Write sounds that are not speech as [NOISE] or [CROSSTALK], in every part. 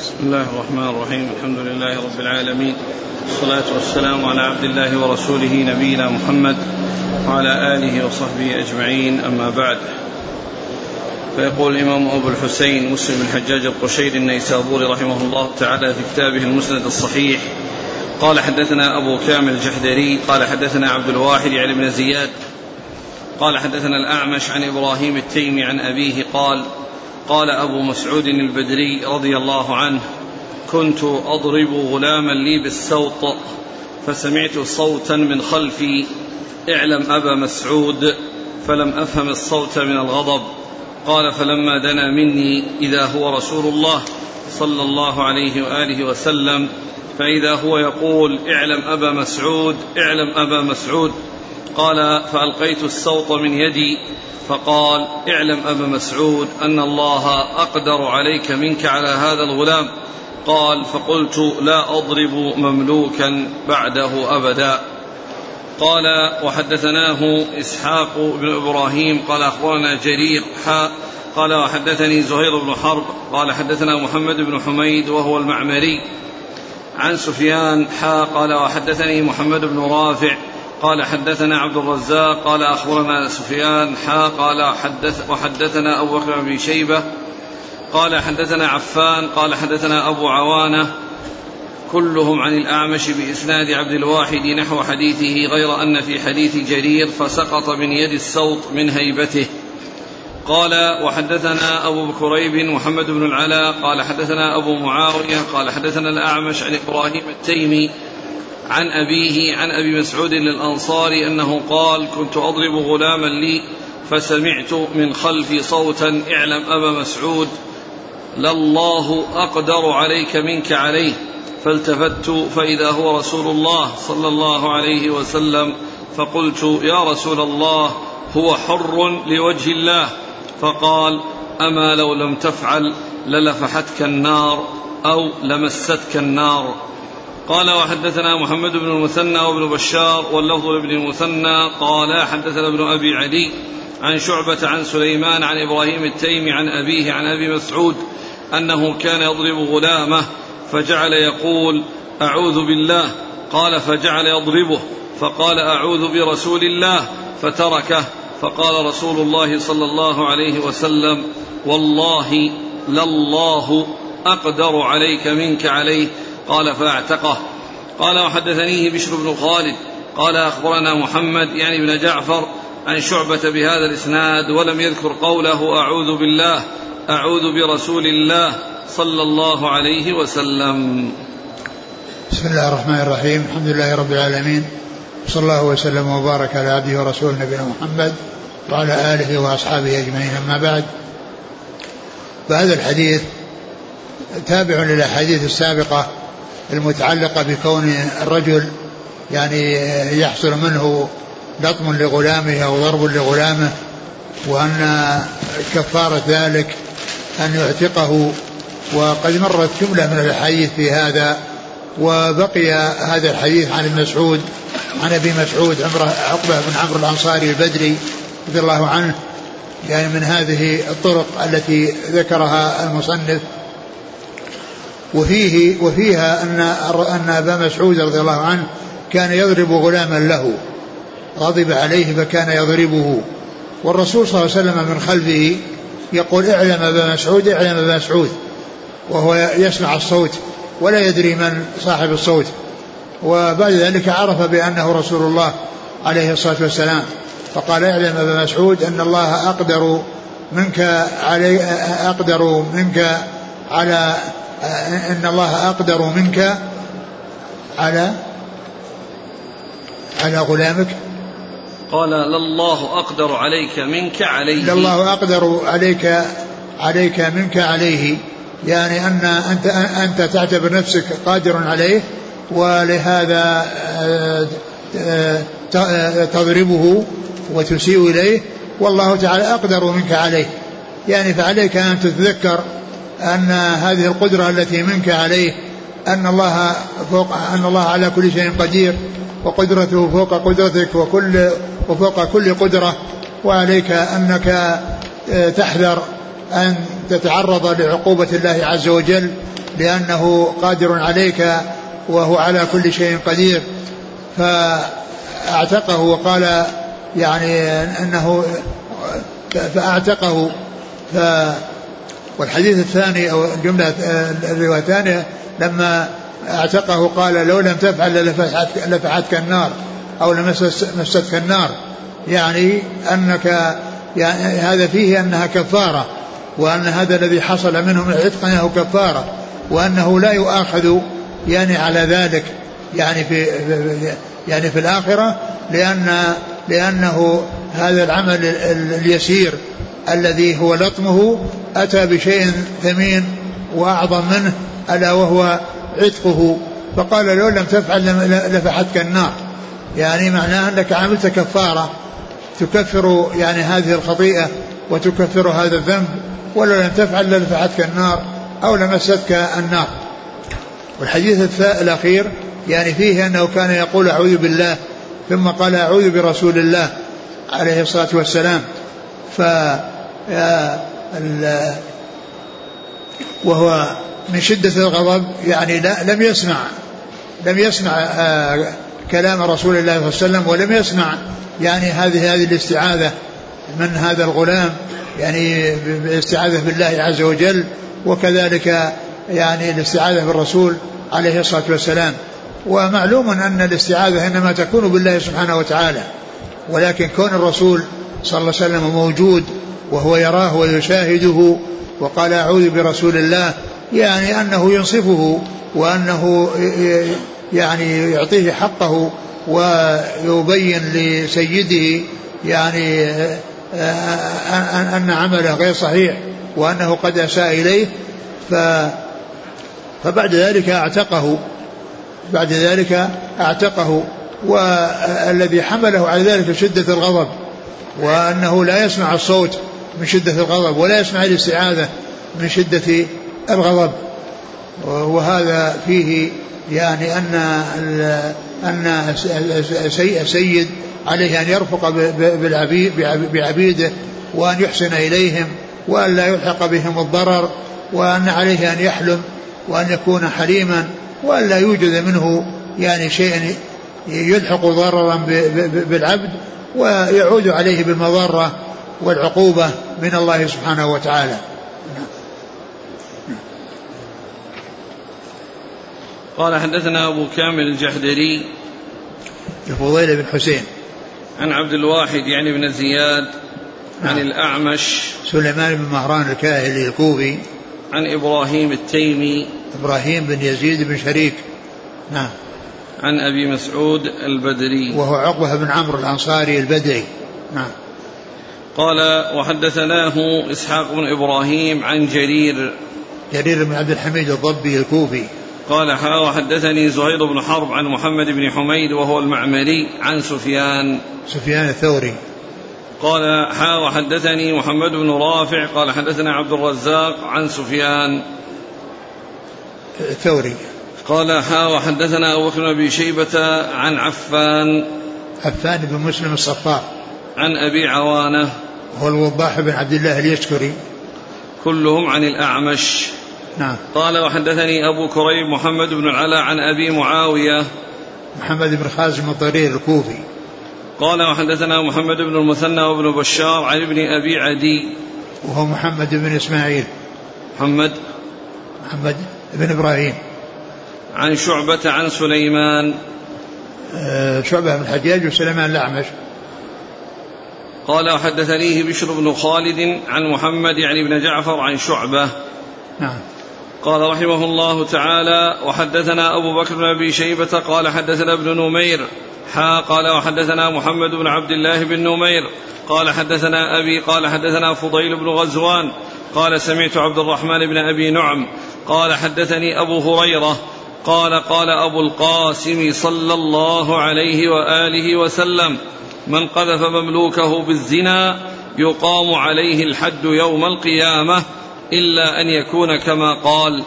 بسم الله الرحمن الرحيم. الحمد لله رب العالمين. والصلاة والسلام على عبد الله ورسوله نبينا محمد وعلى آله وصحبه أجمعين. أما بعد فيقول الإمام أبو الحسين مسلم الحجاج القشيري النيسابوري رحمه الله تعالى في كتابه المسند الصحيح قال حدثنا أبو كامل الجحدري قال حدثنا عبد الواحد يعني بن زياد قال حدثنا الأعمش عن إبراهيم التيمي عن أبيه قال قال أبو مسعود البدري رضي الله عنه كنت أضرب غلاما لي بالسوط فسمعت صوتا من خلفي اعلم أبا مسعود فلم أفهم الصوت من الغضب قال فلما دنا مني إذا هو رسول الله صلى الله عليه وآله وسلم فإذا هو يقول اعلم أبا مسعود اعلم أبا مسعود قال فألقيت السوط من يدي فقال اعلم أبا مسعود أن الله أقدر عليك منك على هذا الغلام. قال فقلت لا أضرب مملوكا بعده أبدا. قال وحدثناه إسحاق بن إبراهيم قال أخبرنا جرير حاء قال وحدثني زهير بن حرب قال حدثنا محمد بن حميد وهو المعمري. عن سفيان حاء قال وحدثني محمد بن رافع قال حدثنا عبد الرزاق قال أخبرنا سفيان حا قال حدث وحدثنا أبو بكر بن شيبة قال حدثنا عفان قال حدثنا أبو عوانة كلهم عن الأعمش بإسناد عبد الواحد نحو حديثه غير أن في حديث جرير فسقط من يد الصوت من هيبته. قال وحدثنا أبو بكريب محمد بن العلاء قال حدثنا أبو معاوية قال حدثنا الأعمش عن إبراهيم التيمي عن أبيه عن أبي مسعود الأنصاري أنه قال كنت أضرب غلاما لي فسمعت من خلفي صوتا اعلم أبا مسعود لله أقدر عليك منك عليه. فالتفت فإذا هو رسول الله صلى الله عليه وسلم فقلت يا رسول الله هو حر لوجه الله. فقال أما لو لم تفعل للفحتك النار أو لمستك النار. قال وحدثنا محمد بن المثنى وابن بشار واللفظ لابن المثنى قال حدثنا ابن أبي عدي عن شعبة عن سليمان عن إبراهيم التيمي عن أبيه عن أبي مسعود أنه كان يضرب غلامه فجعل يقول أعوذ بالله قال فجعل يضربه فقال أعوذ برسول الله فتركه فقال رسول الله صلى الله عليه وسلم والله لله أقدر عليك منك عليه قال فاعتقه. قال وحدثنيه بشر بن خالد. قال أخبرنا محمد يعني بن جعفر عن شعبة بهذا الإسناد ولم يذكر قوله أعوذ بالله أعوذ برسول الله صلى الله عليه وسلم. بسم الله الرحمن الرحيم. الحمد لله رب العالمين. صلى الله وسلم وبارك على عبده ورسوله نبينا محمد وعلى آله وأصحابه أجمعين. أما بعد فهذا الحديث تابع للأحاديث السابقة المتعلقة بكون الرجل يعني يحصل منه لطم لغلامه أو ضرب لغلامه وأن كفارة ذلك أن يعتقه. وقد مرت جملة من الأحاديث في هذا وبقي هذا الحديث عن ابن مسعود عن أبي مسعود عمرة عقبة بن عمرو الأنصاري البدري رضي الله عنه. يعني من هذه الطرق التي ذكرها المصنف. وفيه وفيها أن أن أبا مسعود رضي الله عنه كان يضرب غلاما له غضب عليه فكان يضربه. والرسول صلى الله عليه وسلم من خلفه يقول اعلم أبا مسعود اعلم أبا مسعود. وهو يسمع الصوت ولا يدري من صاحب الصوت. وبعد ذلك عرف بأنه رسول الله عليه الصلاة والسلام. فقال اعلم أبا مسعود أن الله أقدر منك علي أقدر منك على إن الله أقدر منك على على غلامك. قال لله أقدر عليك منك عليه. لله أقدر عليك عليك منك عليه. يعني أن أنت أنت تعتبر نفسك قادر عليه ولهذا تضربه وتسيء إليه. والله تعالى أقدر منك عليه. يعني فعليك أن تتذكر أن هذه القدرة التي منك عليه أن الله فوق أن الله على كل شيء قدير وقدرته فوق قدرتك وكل وفوق كل قدرة وعليك أنك تحذر أن تتعرض لعقوبة الله عز وجل لأنه قادر عليك وهو على كل شيء قدير. فأعتقه وقال يعني أنه فأعتقه ف والحديث الثاني أو الجملة الرواية الثانية لما اعتقه قال لو لم تفعل لفعتك النار أو لمستك النار. يعني أنك يعني هذا فيه أنها كفارة وأن هذا الذي حصل منه من العتق أنه كفارة وأنه لا يؤاخذ يعني على ذلك يعني في يعني في الآخرة لأن لأنه هذا العمل اليسير الذي هو لطمه أتى بشيء ثمين وأعظم منه ألا وهو عتقه. فقال لو لم تفعل لفحتك النار. يعني معناه أنك عملت كفارة تكفر يعني هذه الخطيئة وتكفر هذا الذنب ولو لم تفعل للفحتك النار أو لمستك النار. والحديث الأخير يعني فيه أنه كان يقول أعوذ بالله ثم قال أعوذ برسول الله عليه الصلاة والسلام. ف وهو من شدة الغضب يعني لا لم يسمع لم يسمع آه، كلام رسول الله صلى الله عليه وسلم ولم يسمع يعني هذه هذه الاستعاذة من هذا الغلام يعني بالاستعاذة بالله عز وجل وكذلك يعني الاستعاذة بالرسول عليه الصلاة والسلام. ومعلوم أن الاستعاذة إنما تكون بالله سبحانه وتعالى ولكن كون الرسول صلى الله عليه وسلم موجود وهو يراه ويشاهده وقال أعوذ برسول الله يعني أنه ينصفه وأنه يعني يعطيه حقه ويبين لسيده يعني أن عمله غير صحيح وأنه قد أساء إليه. ف فبعد ذلك أعتقه بعد ذلك أعتقه والذي حمله على ذلك شدة الغضب وأنه لا يسمع الصوت. من شدة الغضب ولا يسمع الاستعاذة من شدة الغضب. وهذا فيه يعني أن أن السيد عليه أن يرفق بعبيده وأن يحسن إليهم وأن لا يلحق بهم الضرر وأن عليه أن يحلم وأن يكون حليما وأن لا يوجد منه يعني شيء يلحق ضررا بالعبد ويعود عليه بالمضرة والعقوبة من الله سبحانه وتعالى. قال حدثنا أبو كامل الجحدري. الفضيل بن حسين. عن عبد الواحد يعني بن زياد عن نعم. الأعمش. سليمان بن مهران الكاهلي الكوفي. عن إبراهيم التيمي. إبراهيم بن يزيد بن شريك. نعم. عن أبي مسعود البدري. وهو عقبة بن عمرو الأنصاري البدري. نعم. قال وحدثناه إسحاق بن إبراهيم عن جرير. جرير بن عبد الحميد الضبي الكوفي. قال حا وحدثني زهير بن حرب عن محمد بن حميد وهو المعمري عن سفيان. سفيان الثوري. قال حا وحدثني محمد بن رافع قال حدثنا عبد الرزاق عن سفيان. الثوري. قال حا وحدثنا أبو بكر بن شيبة عن عفان. عفان بن مسلم الصفار. عن أبي عوانة. هو الوضاح بن عبد الله اليشكري. كلهم عن الأعمش. نعم. قال وحدثني أبو كريب محمد بن العلاء عن أبي معاوية. محمد بن خازم الضرير الكوفي. قال وحدثنا محمد بن المثنى وابن بشار عن ابن أبي عدي. وهو محمد بن إسماعيل. محمد. محمد بن إبراهيم. عن شعبة عن سليمان. آه، شعبة بن الحجاج وسليمان الأعمش. قال وحدثنيه بشر بن خالد عن محمد يعني بن جعفر عن شعبة. نعم. قال رحمه الله تعالى وحدثنا أبو بكر بن أبي شيبة قال حدثنا ابن نمير. حا قال وحدثنا محمد بن عبد الله بن نمير. قال حدثنا أبي قال حدثنا فضيل بن غزوان. قال سمعت عبد الرحمن بن أبي نعم. قال حدثني أبو هريرة. قال قال أبو القاسم صلى الله عليه وآله وسلم. من قذف مملوكه بالزنا يقام عليه الحد يوم القيامة إلا أن يكون كما قال.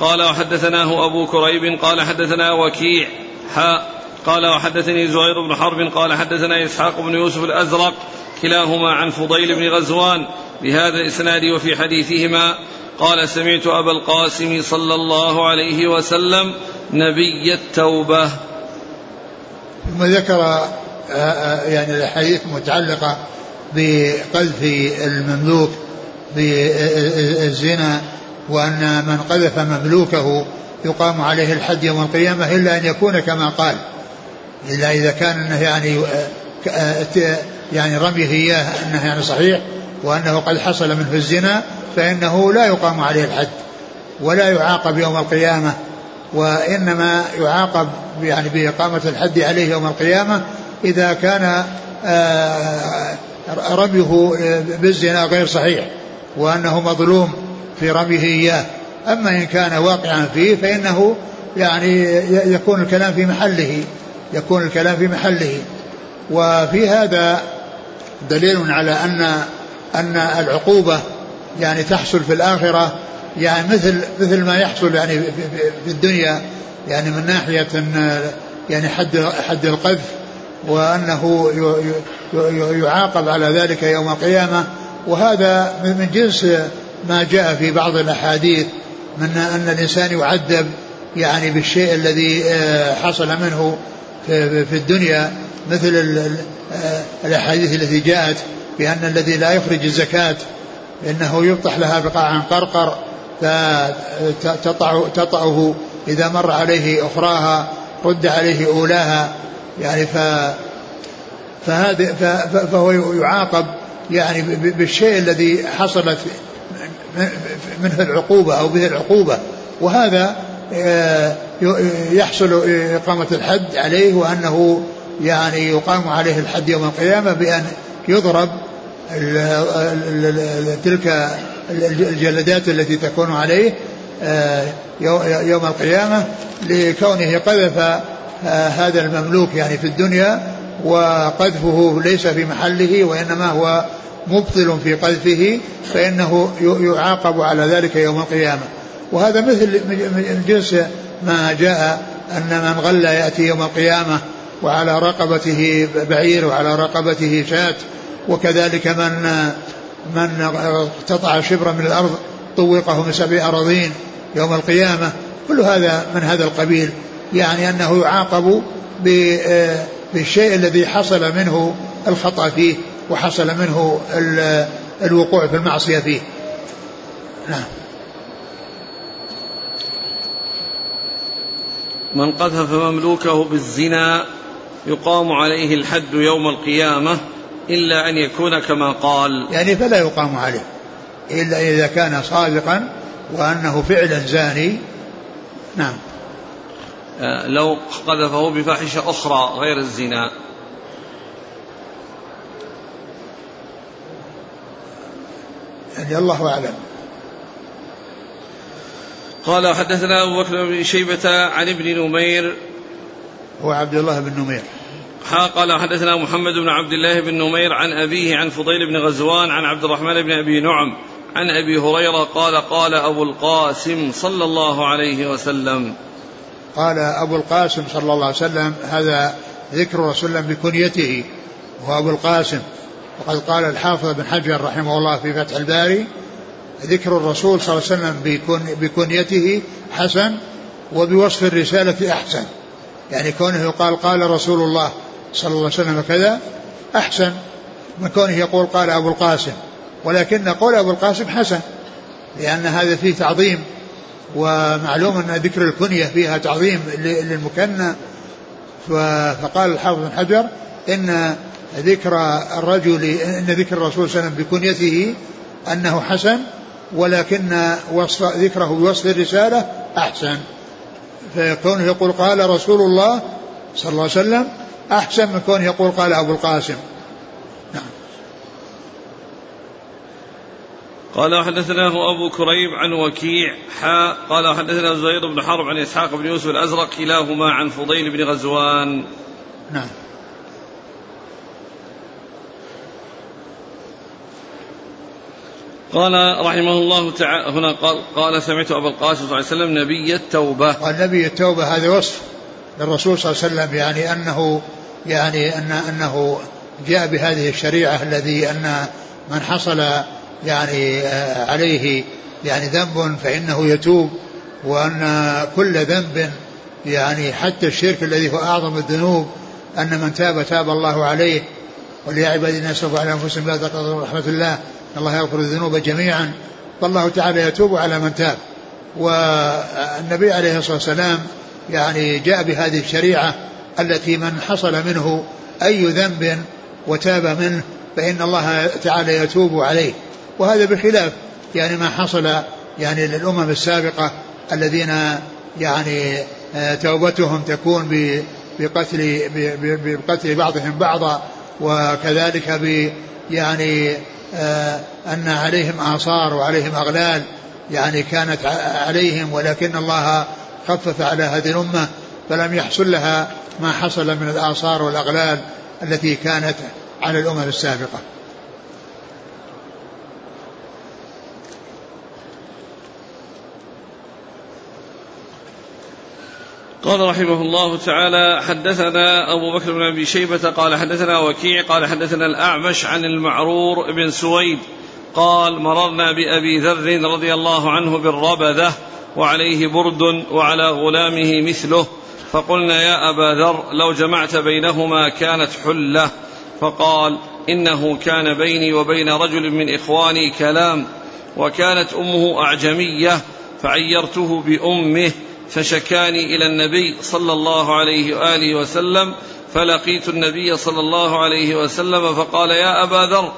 قال وحدثناه أبو كريب قال حدثنا وكيع حاء قال وحدثني زهير بن حرب قال حدثنا إسحاق بن يوسف الأزرق كلاهما عن فضيل بن غزوان بهذا الإسناد وفي حديثهما. قال سمعت أبا القاسم صلى الله عليه وسلم نبي التوبة. ثم ذكر يعني الأحاديث المتعلقة بقذف المملوك بالزنا وأن من قذف مملوكه يقام عليه الحد يوم القيامة إلا أن يكون كما قال. إلا إذا كان يعني يعني رميه إياه أنه يعني صحيح وأنه قد حصل منه الزنا فإنه لا يقام عليه الحد ولا يعاقب يوم القيامة وإنما يعاقب يعني بإقامة الحد عليه يوم القيامة إذا كان آه، رميه بالزنا غير صحيح وأنه مظلوم في رميه إياه. أما إن كان واقعا فيه فإنه يعني يكون الكلام في محله يكون الكلام في محله. وفي هذا دليل على أن أن العقوبة يعني تحصل في الآخرة يعني مثل مثل ما يحصل يعني في الدنيا يعني من ناحية يعني حد حد القذف وأنه يعاقب على ذلك يوم القيامة. وهذا من جنس ما جاء في بعض الأحاديث من أن الإنسان يعذب يعني بالشيء الذي آه، حصل منه في الدنيا مثل آه، الأحاديث التي جاءت بأن الذي لا يخرج الزكاة إنه يفتح لها بقاعا قرقر فتطع تطأه إذا مر عليه أخراها رد عليه أولاها. يعني ف فهذا فهو يعاقب يعني بالشيء الذي حصلت منه العقوبة أو به العقوبة. وهذا آه، يحصل إقامة الحد عليه وأنه يعني يقام عليه الحد يوم القيامة بأن يضرب تلك الجلدات التي تكون عليه آه، يوم القيامة لكونه قذف هذا المملوك يعني في الدنيا وقذفه ليس في محله وإنما هو مبطل في قذفه فإنه يعاقب على ذلك يوم القيامة. وهذا مثل من جنس ما جاء أن من غل يأتي يوم القيامة وعلى رقبته بعير وعلى رقبته شاة وكذلك من من اقتطع شبرا من الأرض طوقه من سبع أراضين يوم القيامة. كل هذا من هذا القبيل. يعني أنه يعاقب بالشيء الذي حصل منه الخطأ فيه وحصل منه الوقوع في المعصية فيه. نعم. من قذف مملوكه بالزنا يقام عليه الحد يوم القيامة إلا أن يكون كما قال. يعني فلا يقام عليه إلا إذا كان صادقا وأنه فعلا زاني. نعم. لو قذفه بفاحشة أخرى غير الزنا. يعني الله أعلم. قال حدثنا أبو بكر بن شيبة عن ابن نمير. هو عبد الله بن نمير. قال حدثنا محمد بن عبد الله بن نمير عن أبيه عن فضيل بن غزوان عن عبد الرحمن بن أبي نعم عن أبي هريرة قال قال أبو القاسم صلى الله عليه وسلم. قال أبو القاسم صلى الله عليه وسلم هذا ذكر رسول الله بكنيته وهو أبو القاسم. وقد قال الحافظ بن حجر رحمه الله في فتح الباري ذكر الرسول صلى الله عليه وسلم بكن بكنيته حسن وبوصف الرسالة أحسن. يعني كونه يقال قال رسول الله صلى الله عليه وسلم كذا أحسن من كونه يقول قال أبو القاسم ولكن قول أبو القاسم حسن لأن هذا فيه تعظيم ومعلوم أن ذكر الكنية فيها تعظيم للمكنى فقال الحافظ بن حجر إن ذكر الرجل إن ذكر الرسول صلى الله عليه وسلم بكنيته أنه حسن ولكن وصف ذكره بوصف الرسالة أحسن. فكونه يقول قال رسول الله صلى الله عليه وسلم أحسن من كونه يقول قال أبو القاسم. قال حدثناه أبو كريب عن وكيع حاء قال حدثنا زهير بن حرب عن إسحاق بن يوسف الأزرق كلاهما عن فضيل بن غزوان. نعم. قال رحمه الله تعالى هنا قال قال سمعت أبا القاسم صلى الله عليه وسلم نبي التوبة. قال نبي التوبة هذا وصف للرسول صلى الله عليه وسلم يعني أنه يعني ان أنه جاء بهذه الشريعة الذي أن من حصل يعني آه، عليه يعني ذنب فإنه يتوب وأن كل ذنب يعني حتى الشرك الذي هو أعظم الذنوب أن من تاب تاب الله عليه. وليا عبادي الناس على أنفسهم لا تقنطوا رحمة الله. إن الله يغفر الذنوب جميعا. فالله تعالى يتوب على من تاب. والنبي عليه الصلاة والسلام يعني جاء بهذه الشريعة التي من حصل منه أي ذنب وتاب منه فإن الله تعالى يتوب عليه. وهذا بخلاف يعني ما حصل يعني للأمم السابقة الذين يعني آه، توبتهم تكون بقتل بقتل بعضهم بعضا وكذلك ب يعني آه، أن عليهم آثار وعليهم أغلال يعني كانت عليهم ولكن الله خفف على هذه الأمة فلم يحصل لها ما حصل من الآثار والأغلال التي كانت على الأمم السابقة. قال رحمه الله تعالى حدثنا أبو بكر بن أبي شيبة قال حدثنا وكيع قال حدثنا الأعمش عن المعرور بن سويد قال مررنا بأبي ذر رضي الله عنه بالربذة وعليه برد وعلى غلامه مثله فقلنا يا أبا ذر لو جمعت بينهما كانت حلة. فقال إنه كان بيني وبين رجل من إخواني كلام وكانت أمه أعجمية فعيرته بأمه فشكاني إلى النبي صلى الله عليه وآله وسلم فلقيت النبي صلى الله عليه وسلم فقال يا أبا ذر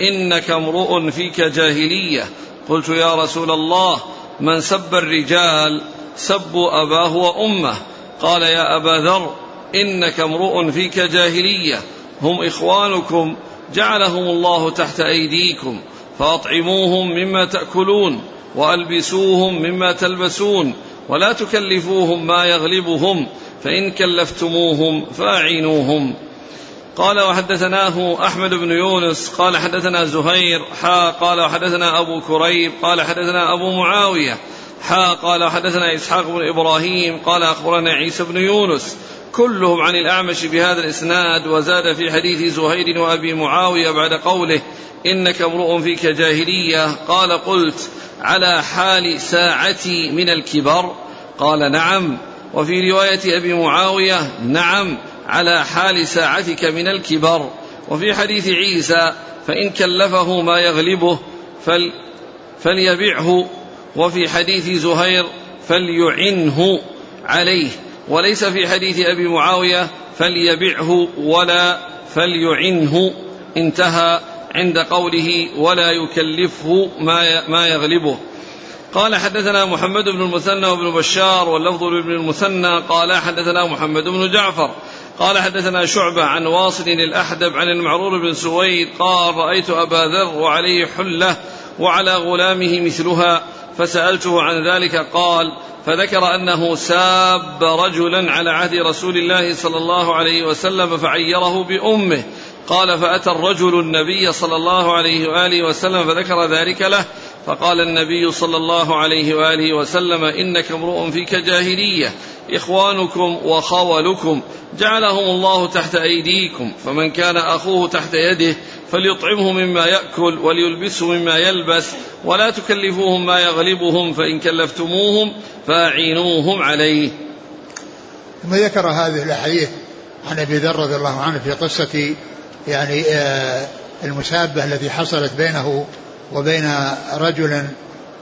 إنك امرؤ فيك جاهلية. قلت يا رسول الله من سب الرجال سبوا أباه وأمه. قال يا أبا ذر إنك امرؤ فيك جاهلية هم إخوانكم جعلهم الله تحت أيديكم فأطعموهم مما تأكلون وألبسوهم مما تلبسون ولا تكلفوهم ما يغلبهم فإن كلفتموهم فأعينوهم. قال وحدثناه أحمد بن يونس قال حدثنا زهير حا قال وحدثنا أبو كريب قال حدثنا أبو معاوية حا قال وحدثنا إسحاق بن إبراهيم قال أخبرنا عيسى بن يونس. كلهم عن الأعمش بهذا الإسناد وزاد في حديث زهير وأبي معاوية بعد قوله إنك امرؤ فيك جاهلية. قال قلت على حال ساعتي من الكبر. قال نعم. وفي رواية أبي معاوية نعم على حال ساعتك من الكبر. وفي حديث عيسى فإن كلفه ما يغلبه فل فليبعه وفي حديث زهير فليعنه عليه. وليس في حديث أبي معاوية فليبعه ولا فليعنه. انتهى عند قوله ولا يكلفه ما ما يغلبه. قال حدثنا محمد بن المثنى وابن بشار واللفظ لابن المثنى. قال حدثنا محمد بن جعفر. قال حدثنا شعبة عن واصل الأحدب عن المعرور بن سويد. قال رأيت أبا ذر وعليه حلة وعلى غلامه مثلها. فسألته عن ذلك قال فذكر أنه ساب رجلا على عهد رسول الله صلى الله عليه وسلم فعيره بأمه. قال فأتى الرجل النبي صلى الله عليه وآله وسلم فذكر ذلك له فقال النبي صلى الله عليه وآله وسلم إنك امرؤ فيك جاهلية إخوانكم وخولكم. جعلهم الله تحت أيديكم فمن كان أخوه تحت يده فليطعمه مما يأكل وليلبسه مما يلبس ولا تكلفوهم ما يغلبهم فإن كلفتموهم فأعينوهم عليه. ثم ذكر هذه الأحاديث عن أبي ذر رضي الله عنه في قصة يعني آه، المسابة التي حصلت بينه وبين رجل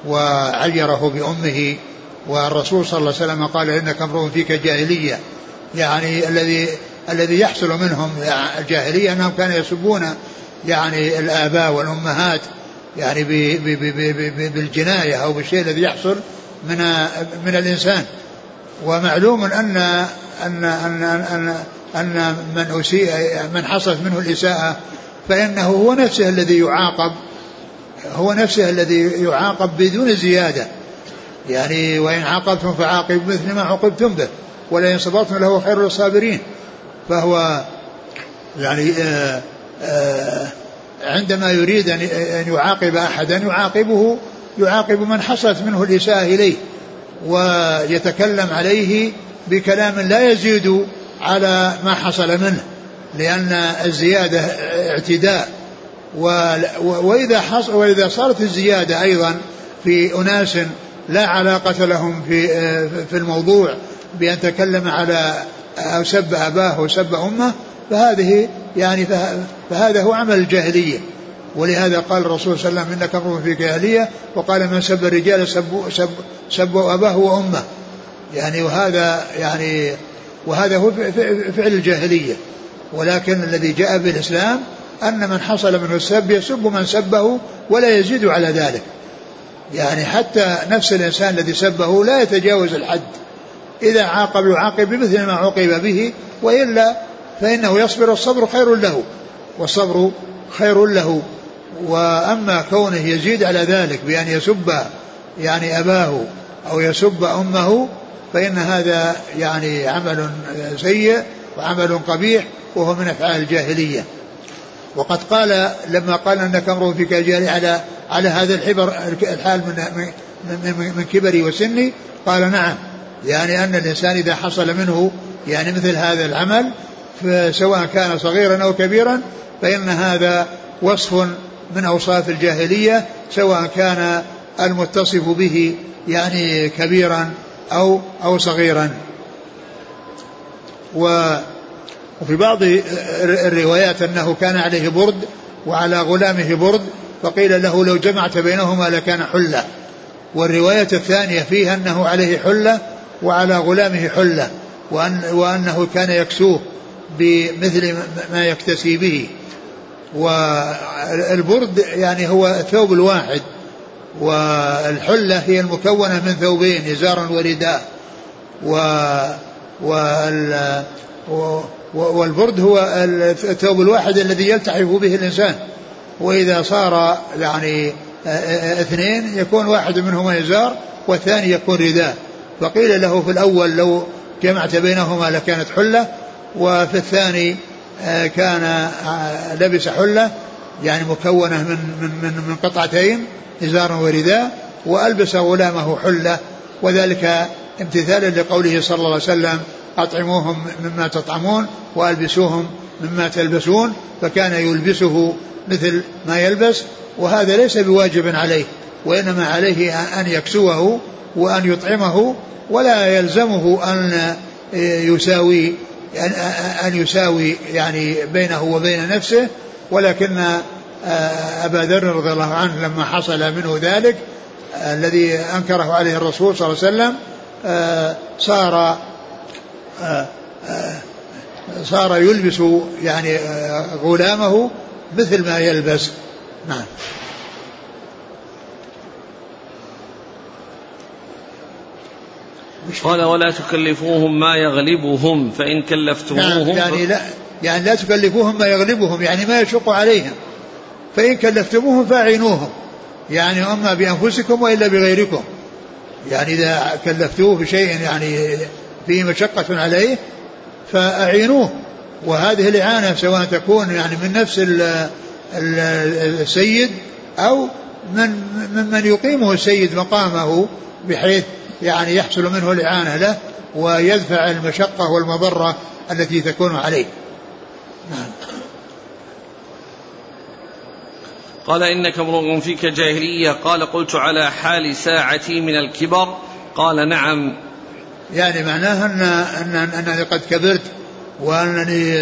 وعيره بأمه والرسول صلى الله عليه وسلم قال إنك امرؤ فيك جاهلية يعني الذي الذي يحصل منهم الجاهلية أنهم كانوا يسبون يعني الآباء والأمهات يعني بالجناية أو بالشيء الذي يحصل من من الإنسان. ومعلوم أن أن أن أن أن من أسيء من حصلت منه الإساءة فإنه هو نفسه الذي يعاقب هو نفسه الذي يعاقب بدون زيادة. يعني وإن عاقبتم فعاقبوا مثل ما عوقبتم به. ولئن صبرتم له خير للصابرين فهو يعني آآ آه، آآ آه، عندما يريد أن يعاقب أحدا يعاقبه يعاقب من حصلت منه الإساءة إليه ويتكلم عليه بكلام لا يزيد على ما حصل منه لأن الزيادة اعتداء. وإذا وإذا صارت الزيادة أيضا في أناس لا علاقة لهم في في الموضوع بأن تكلم على أو سب أباه وسب أمه فهذه يعني فهذا هو عمل الجاهلية. ولهذا قال الرسول صلى الله عليه وسلم إنك أمر في جاهليه وقال من سب الرجال سبوا سب سبوا أباه وأمه. يعني وهذا يعني وهذا هو فعل الجاهلية. ولكن الذي جاء بالإسلام أن من حصل منه السب يسب من سبه ولا يزيد على ذلك. يعني حتى نفس الإنسان الذي سبه لا يتجاوز الحد. إذا عاقب يعاقب بمثل ما عوقب به وإلا فإنه يصبر والصبر خير له والصبر خير له. وأما كونه يزيد على ذلك بأن يسب يعني أباه أو يسب أمه فإن هذا يعني عمل سيء وعمل قبيح وهو من أفعال الجاهلية. وقد قال لما قال أنك امرؤ فيك الجاهلية على على هذا الحبر الحال من, من, من كبري وسني قال نعم. يعني أن الإنسان إذا حصل منه يعني مثل هذا العمل سواء كان صغيرا أو كبيرا فإن هذا وصف من أوصاف الجاهلية سواء كان المتصف به يعني كبيرا أو أو صغيرا. وفي بعض الروايات أنه كان عليه برد وعلى غلامه برد فقيل له لو جمعت بينهما لكان حلة. والرواية الثانية فيها أنه عليه حلة وعلى غلامه حلة وأن وأنه كان يكسوه بمثل ما يكتسي به. والبرد يعني هو الثوب الواحد والحلة هي المكونة من ثوبين إزارا ورداء. و وال والبرد هو الثوب الواحد الذي يلتحف به الإنسان. وإذا صار يعني اثنين يكون واحد منهما إزار والثاني يكون رداء. فقيل له في الأول لو جمعت بينهما لكانت حلة وفي الثاني آه، كان آه، لبس حلة يعني مكونة من من من, من قطعتين إزار ورداء وألبس غلامه حلة وذلك امتثالا لقوله صلى الله عليه وسلم أطعموهم مما تطعمون وألبسوهم مما تلبسون فكان يلبسه مثل ما يلبس وهذا ليس بواجب عليه وإنما عليه أن يكسوه وأن يطعمه ولا يلزمه أن يساوي أن يساوي يعني بينه وبين نفسه. ولكن آه، أبا ذر رضي الله عنه لما حصل منه ذلك الذي أنكره عليه الرسول صلى الله عليه وسلم آه، صار آه، صار يلبس يعني غلامه مثل ما يلبس. نعم. قال ولا تكلفوهم ما يغلبهم فإن كلفتموهم نعم يعني لا يعني لا تكلفوهم ما يغلبهم يعني ما يشق عليهم. فإن كلفتموهم فأعينوهم يعني أما بأنفسكم وإلا بغيركم. يعني إذا كلفتوه بشيء يعني فيه مشقة عليه فأعينوه. وهذه الإعانة سواء تكون يعني من نفس السيد أو من ممن يقيمه السيد مقامه بحيث يعني يحصل منه الإعانة له ويدفع المشقة والمضرة التي تكون عليه. نعم. قال إنك امرؤ فيك جاهلية. قال قلت على حال ساعتي من الكبر. قال نعم. يعني معناه أن, أن أنني قد كبرت وأنني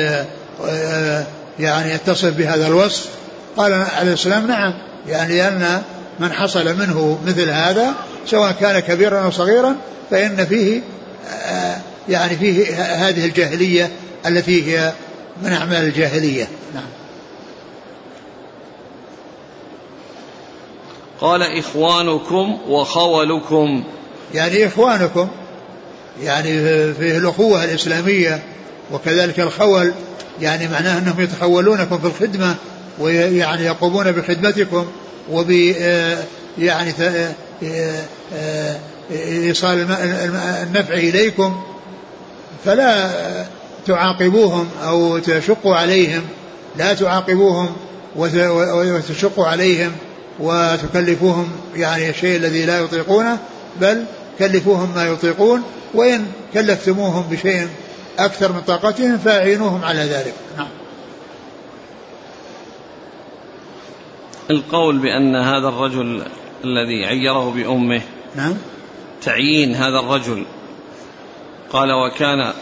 آه، يعني أتصف بهذا الوصف. قال عليه السلام نعم. يعني لأن من حصل منه مثل هذا سواء كان كبيرا أو صغيرا فإن فيه آه، يعني فيه هذه الجاهلية التي هي من أعمال الجاهلية. نعم. قال إخوانكم وخولكم. يعني إخوانكم يعني فيه الأخوة الإسلامية وكذلك الخول يعني معناه أنهم يتخولونكم في الخدمة ويعني يقومون بخدمتكم وب آه، يعني إيصال النفع إليكم فلا تعاقبوهم أو تشقوا عليهم لا تعاقبوهم وتشقوا عليهم وتكلفوهم يعني الشيء الذي لا يطيقونه بل كلفوهم ما يطيقون وإن كلفتموهم بشيء أكثر من طاقتهم فأعينوهم على ذلك. نعم. القول بأن هذا الرجل الذي عيره بأمه. نعم. تعيين هذا الرجل. قال وكان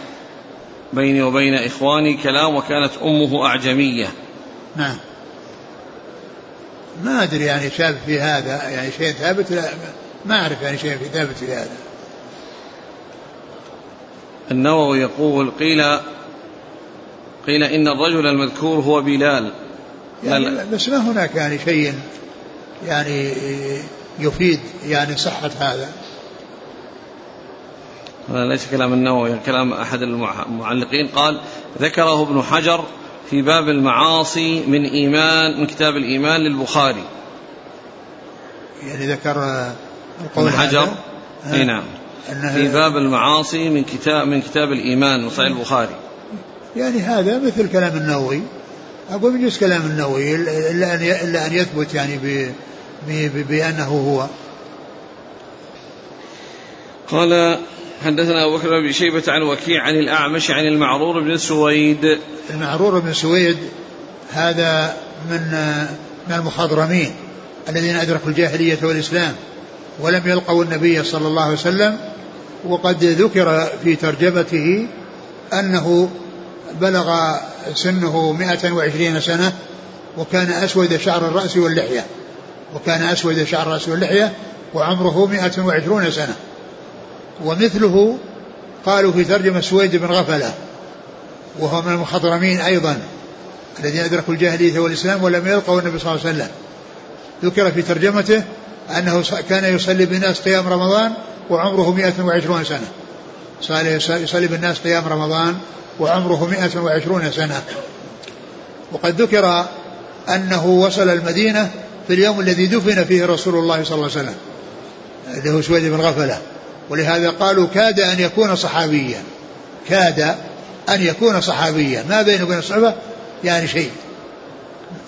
بيني وبين إخواني كلام وكانت أمه أعجمية. نعم. ما أدري يعني شاب في هذا يعني شيء ثابت لا ما أعرف يعني شيء في ثابت في هذا. النووي يقول قيل قيل إن الرجل المذكور هو بلال. يعني بس ما هناك يعني شيء يعني يفيد يعني صحة هذا. هذا ليس كلام النووي كلام أحد المعلقين. قال ذكره ابن حجر في باب المعاصي من إيمان من كتاب الإيمان للبخاري. يعني ذكر ابن حجر؟ إي نعم. في باب المعاصي من كتاب من كتاب الإيمان من صحيح البخاري. يعني هذا مثل كلام النووي. أقول من كلام النووي إلا أن إلا أن يثبت يعني ب بأنه هو. قال حدثنا أبو بكر بن شيبة عن وكيع عن الأعمش عن المعرور بن سويد. المعرور بن سويد هذا من من المخضرمين الذين أدركوا الجاهلية والإسلام ولم يلقوا النبي صلى الله عليه وسلم وقد ذكر في ترجمته أنه بلغ سنه 120 سنة وكان أسود شعر الرأس واللحية. وكان أسود شعر الرأس واللحية وعمره 120 سنة. ومثله قالوا في ترجمة سويد بن غفلة وهو من المخضرمين أيضا الذين أدركوا الجاهلية والإسلام ولم يلقوا النبي صلى الله عليه وسلم. ذكر في ترجمته أنه كان يصلي بالناس قيام رمضان وعمره 120 سنة. يصلي بالناس قيام رمضان وعمره 120 سنة. وقد ذكر أنه وصل المدينة في اليوم الذي دفن فيه رسول الله صلى الله عليه وسلم. اللي هو سويد بن غفلة. ولهذا قالوا كاد أن يكون صحابيا. كاد أن يكون صحابيا. ما بينه وبين الصحبة يعني شيء.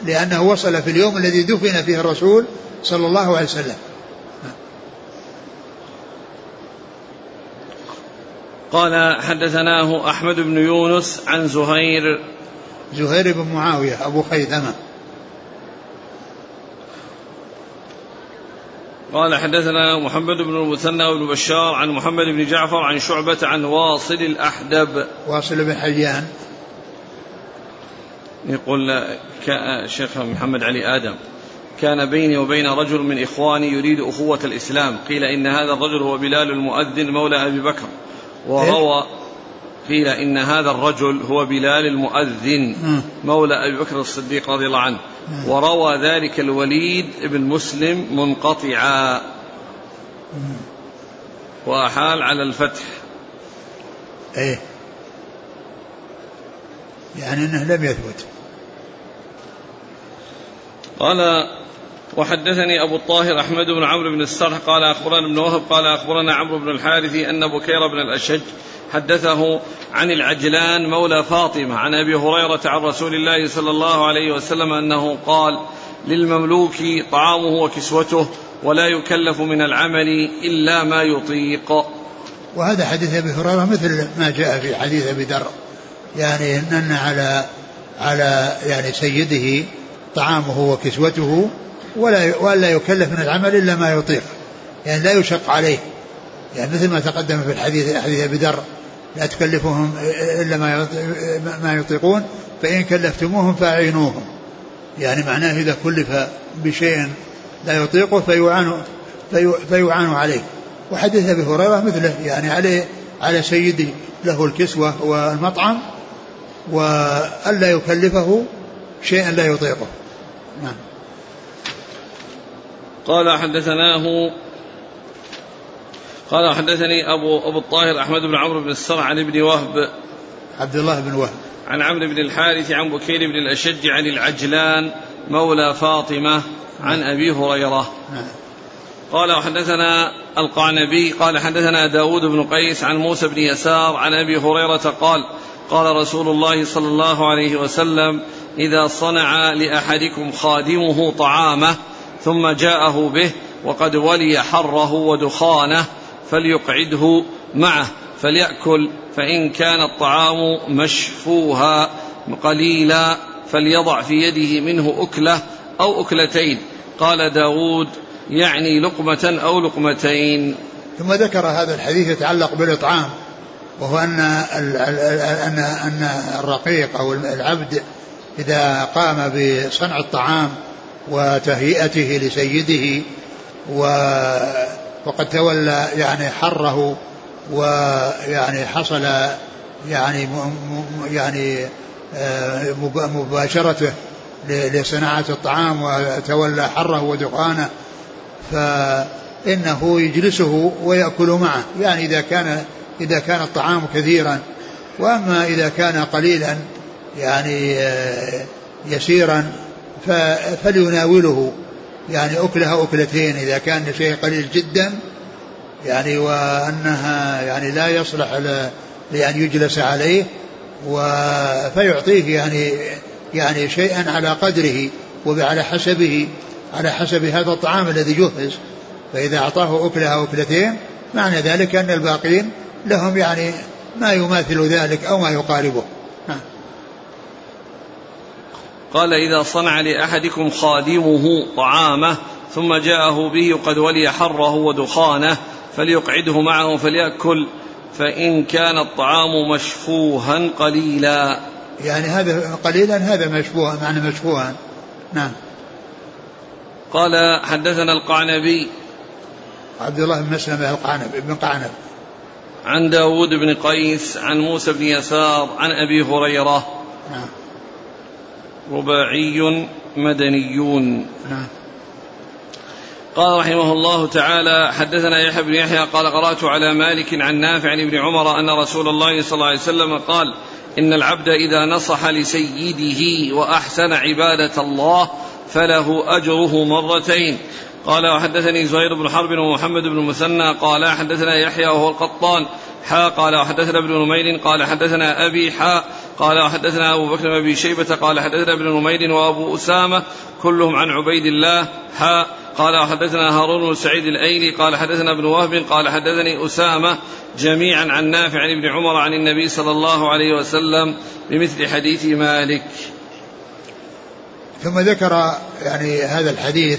لأنه وصل في اليوم الذي دفن فيه الرسول صلى الله عليه وسلم. قال حدثناه أحمد بن يونس عن زهير. زهير بن معاوية أبو خيثمة. قال حدثنا محمد بن المثنى وابن بشار عن محمد بن جعفر عن شعبة عن واصل الأحدب. واصل بن حيان. يقول شيخ محمد علي آدم كان بيني وبين رجل من إخواني يريد أخوة الإسلام قيل إن هذا الرجل هو بلال المؤذن مولى أبي بكر. وروى قيل إن هذا الرجل هو بلال المؤذن مولى أبي بكر الصديق رضي الله عنه. وروى ذلك الوليد بن مسلم منقطعا. وأحال على الفتح. إيه. يعني إنه لم يثبت. قال وحدثني أبو الطاهر أحمد بن عمرو بن السرح قال أخبرنا ابن وهب قال أخبرنا عمرو بن الحارث أن بكير بن الأشج حدثه عن العجلان مولى فاطمة عن أبي هريرة عن رسول الله صلى الله عليه وسلم أنه قال للمملوك طعامه وكسوته ولا يكلف من العمل إلا ما يطيق. وهذا حديث أبي هريرة مثل ما جاء في حديث أبي ذر. يعني أن على على يعني سيده طعامه وكسوته ولا ولا يكلف من العمل إلا ما يطيق. يعني لا يشق عليه. يعني مثل ما تقدم في الحديث حديث أبي ذر لا تكلفهم إلا ما ما يطيقون فإن كلفتموهم فأعينوهم. يعني معناه إذا كلف بشيء لا يطيقه فيعان فيعان عليه. وحديث أبي هريرة مثله يعني عليه على سيده له الكسوة والمطعم وألا يكلفه شيئا لا يطيقه. نعم. قال حدثناه قال حدثني أبو أبو الطاهر أحمد بن عمرو بن السرع عن ابن وهب عبد الله بن وهب عن عمرو بن الحارث عن بكير بن الأشج عن العجلان مولى فاطمة عن أبي هريرة نعم. قال وحدثنا القعنبي قال حدثنا داود بن قيس عن موسى بن يسار عن أبي هريرة قال قال رسول الله صلى الله عليه وسلم إذا صنع لأحدكم خادمه طعامه ثم جاءه به وقد ولي حره ودخانه فليقعده معه فليأكل فإن كان الطعام مشفوها قليلا فليضع في يده منه أكلة أو أكلتين. قال داود يعني لقمة أو لقمتين. ثم ذكر هذا الحديث يتعلق بالإطعام وهو أن أن أن الرقيق أو العبد إذا قام بصنع الطعام وتهيئته لسيده وقد تولى يعني حره ويعني حصل يعني يعني آه، مباشرته لصناعة الطعام وتولى حره ودخانه فإنه يجلسه ويأكل معه. يعني إذا كان إذا كان الطعام كثيرا وأما إذا كان قليلا يعني آه، يسيرا فليناوله. يعني أكلها أكلتين إذا كان شيء قليل جدا يعني وأنها يعني لا يصلح لأن يجلس عليه فيعطيه يعني يعني شيئا على قدره وعلى حسبه على حسب هذا الطعام الذي جهز. فإذا أعطاه أكلة أو أكلتين معنى ذلك أن الباقين لهم يعني ما يماثل ذلك أو ما يقاربه. نعم. قال إذا صنع لأحدكم خادمه طعامه ثم جاءه به قد ولي حره ودخانه فليقعده معه فليأكل فإن كان الطعام مشفوها قليلا. يعني هذا قليلا هذا مشبوها معنى مشبوها نعم. قال حدثنا القعنبي. عبد الله بن مسلم القعنب بن قعنب. عن داود بن قيس عن موسى بن يسار عن أبي هريرة. نعم. رباعي مدنيون نعم. قال رحمه الله تعالى حدثنا يحيى بن يحيى قال قرأت على مالك عن نافع عن ابن عمر أن رسول الله صلى الله عليه وسلم قال إن العبد إذا نصح لسيده وأحسن عبادة الله فله أجره مرتين. قال وحدثني زهير بن حرب ومحمد بن المثنى قال حدثنا يحيى وهو القطان. حا قال وحدثنا ابن نمير. قال حدثنا أبي حا قال وحدثنا أبو بكر بن أبي شيبة قال حدثنا ابن نمير وأبو أسامة كلهم عن عبيد الله. حا قال وحدثنا هارون بن سعيد الأيلي قال حدثنا ابن وهب قال حدثني أسامة جميعا عن نافع عن ابن عمر عن النبي صلى الله عليه وسلم بمثل حديث مالك. ثم ذكر يعني هذا الحديث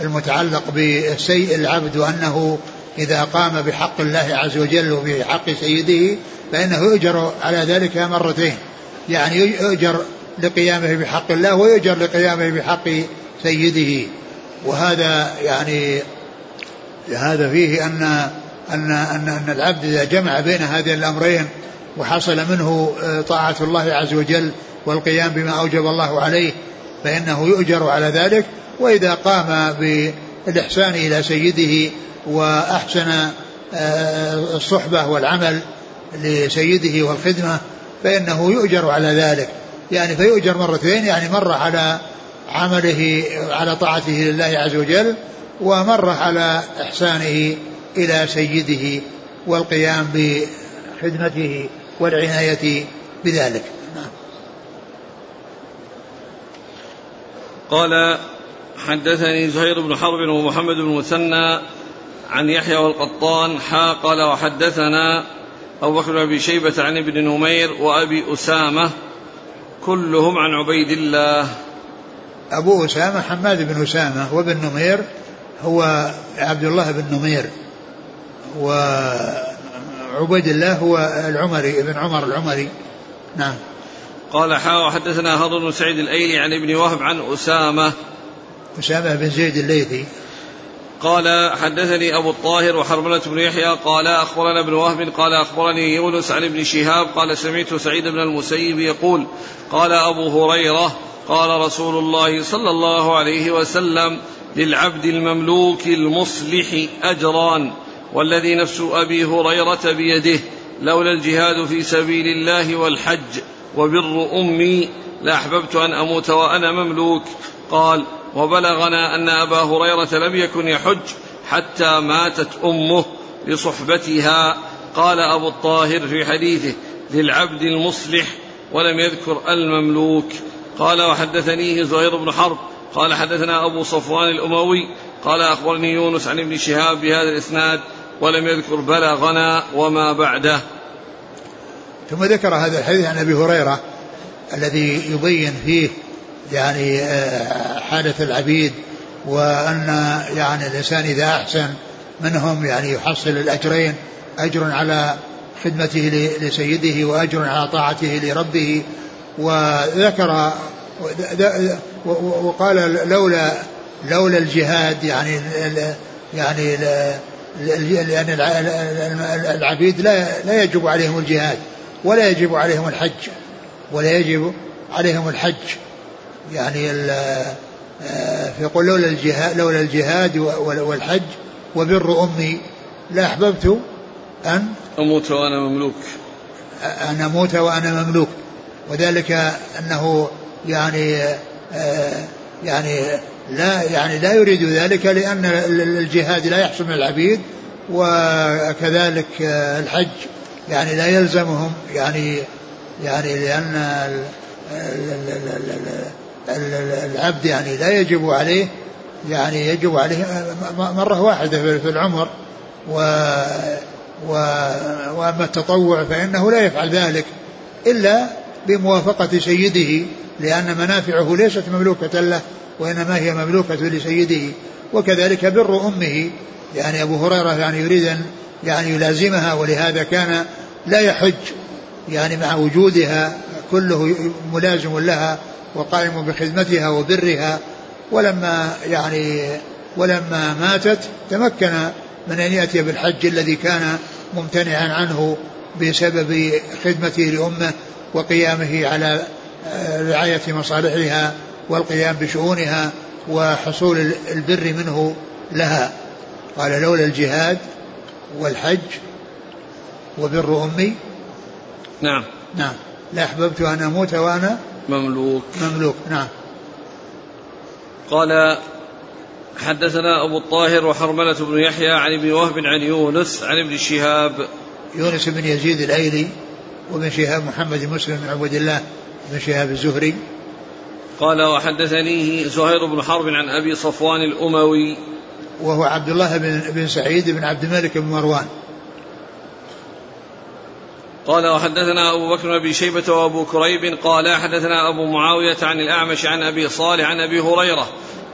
المتعلق بسيء العبد وانه إذا قام بحق الله عز وجل وبحق سيده فإنه يؤجر على ذلك مرتين. يعني يؤجر لقيامه بحق الله ويؤجر لقيامه بحق سيده. وهذا يعني هذا فيه ان ان ان, أن العبد إذا جمع بين هذين الأمرين وحصل منه آه، طاعة الله عز وجل والقيام بما أوجب الله عليه فإنه يؤجر على ذلك. وإذا قام بالإحسان إلى سيده وأحسن آه، الصحبة والعمل لسيده والخدمة فإنه يؤجر على ذلك يعني فيؤجر مرتين يعني مره على عمله على طاعته لله عز وجل ومره على إحسانه إلى سيده والقيام بخدمته والعناية بذلك نعم. قال حدثني زهير بن حرب ومحمد بن مثنى عن يحيى والقطان حا قال وحدثنا أبو بكر بن أبي شيبة عن ابن نمير وأبي أسامة كلهم عن عبيد الله. أبو أسامة حماد بن أسامة وابن نمير هو عبد الله بن نمير. وعبيد الله هو العمري ابن عمر العمري. نعم. قال حا وحدثنا هارون سعيد الأيلي عن ابن وهب عن أسامة. أسامة بن زيد الليثي. قال حدثني أبو الطاهر وحرملة بن يحيى قال أخبرنا ابن وهب قال أخبرني يونس عن ابن شهاب قال سمعت سعيد بن المسيب يقول قال أبو هريرة قال رسول الله صلى الله عليه وسلم للعبد المملوك المصلح أجران والذي نفس أبي هريرة بيده لولا الجهاد في سبيل الله والحج وبر أمي لأحببت أن أموت وأنا مملوك قال وبلغنا أن أبا هريرة لم يكن يحج حتى ماتت أمه لصحبتها. قال أبو الطاهر في حديثه للعبد المصلح ولم يذكر المملوك. قال وحدثنيه زهير بن حرب. قال حدثنا أبو صفوان الأموي. قال أخبرني يونس عن ابن شهاب بهذا الإسناد ولم يذكر بلغنا وما بعده. ثم ذكر هذا الحديث عن أبي هريرة الذي يبين فيه يعني آه، حالة العبيد وأن يعني الإنسان إذا أحسن منهم يعني يحصل الأجرين أجر على خدمته لسيده وأجر على طاعته لربه. وذكر وقال لولا لولا الجهاد يعني يعني لأن العبيد لا لا يجب عليهم الجهاد ولا يجب عليهم الحج ولا يجب عليهم الحج. يعني فيقول لولا الجهاد لولا الجهاد والحج وبر أمي لا أحببت أن أموت وأنا مملوك. أن أموت وأنا مملوك. وذلك أنه يعني يعني لا يعني لا يريد ذلك لأن الجهاد لا يحصل من العبيد وكذلك الحج يعني لا يلزمهم يعني يعني لأن العبد يعني لا يجب عليه يعني يجب عليه مرة واحدة في العمر و وأما التطوع فإنه لا يفعل ذلك إلا بموافقة سيده لأن منافعه ليست مملوكة له وإنما هي مملوكة لسيده. وكذلك بر أمه يعني أبو هريرة يعني يريد أن يعني يلازمها ولهذا كان لا يحج يعني مع وجودها كله ملازم لها. وقائم بخدمتها وبرها ولما يعني ولما ماتت تمكن من أن يأتي بالحج الذي كان ممتنعا عنه بسبب خدمته لأمه وقيامه على آه، رعاية مصالحها والقيام بشؤونها وحصول البر منه لها. قال لولا الجهاد والحج وبر أمي. نعم. نعم. لأحببت أن أموت وأنا مملوك. مملوك نعم. قال حدثنا أبو الطاهر وحرملة بن يحيى عن ابن وهب عن يونس عن ابن شهاب. يونس بن يزيد الأيلي وابن شهاب محمد مسلم بن عبد الله بن شهاب الزهري. قال وحدثنيه زهير بن حرب عن أبي صفوان الأموي. وهو عبد الله بن, بن سعيد بن عبد الملك بن مروان. قال وحدثنا أبو بكر بن شيبة وأبو كريب قال حدثنا أبو معاوية عن الأعمش عن أبي صالح عن أبي هريرة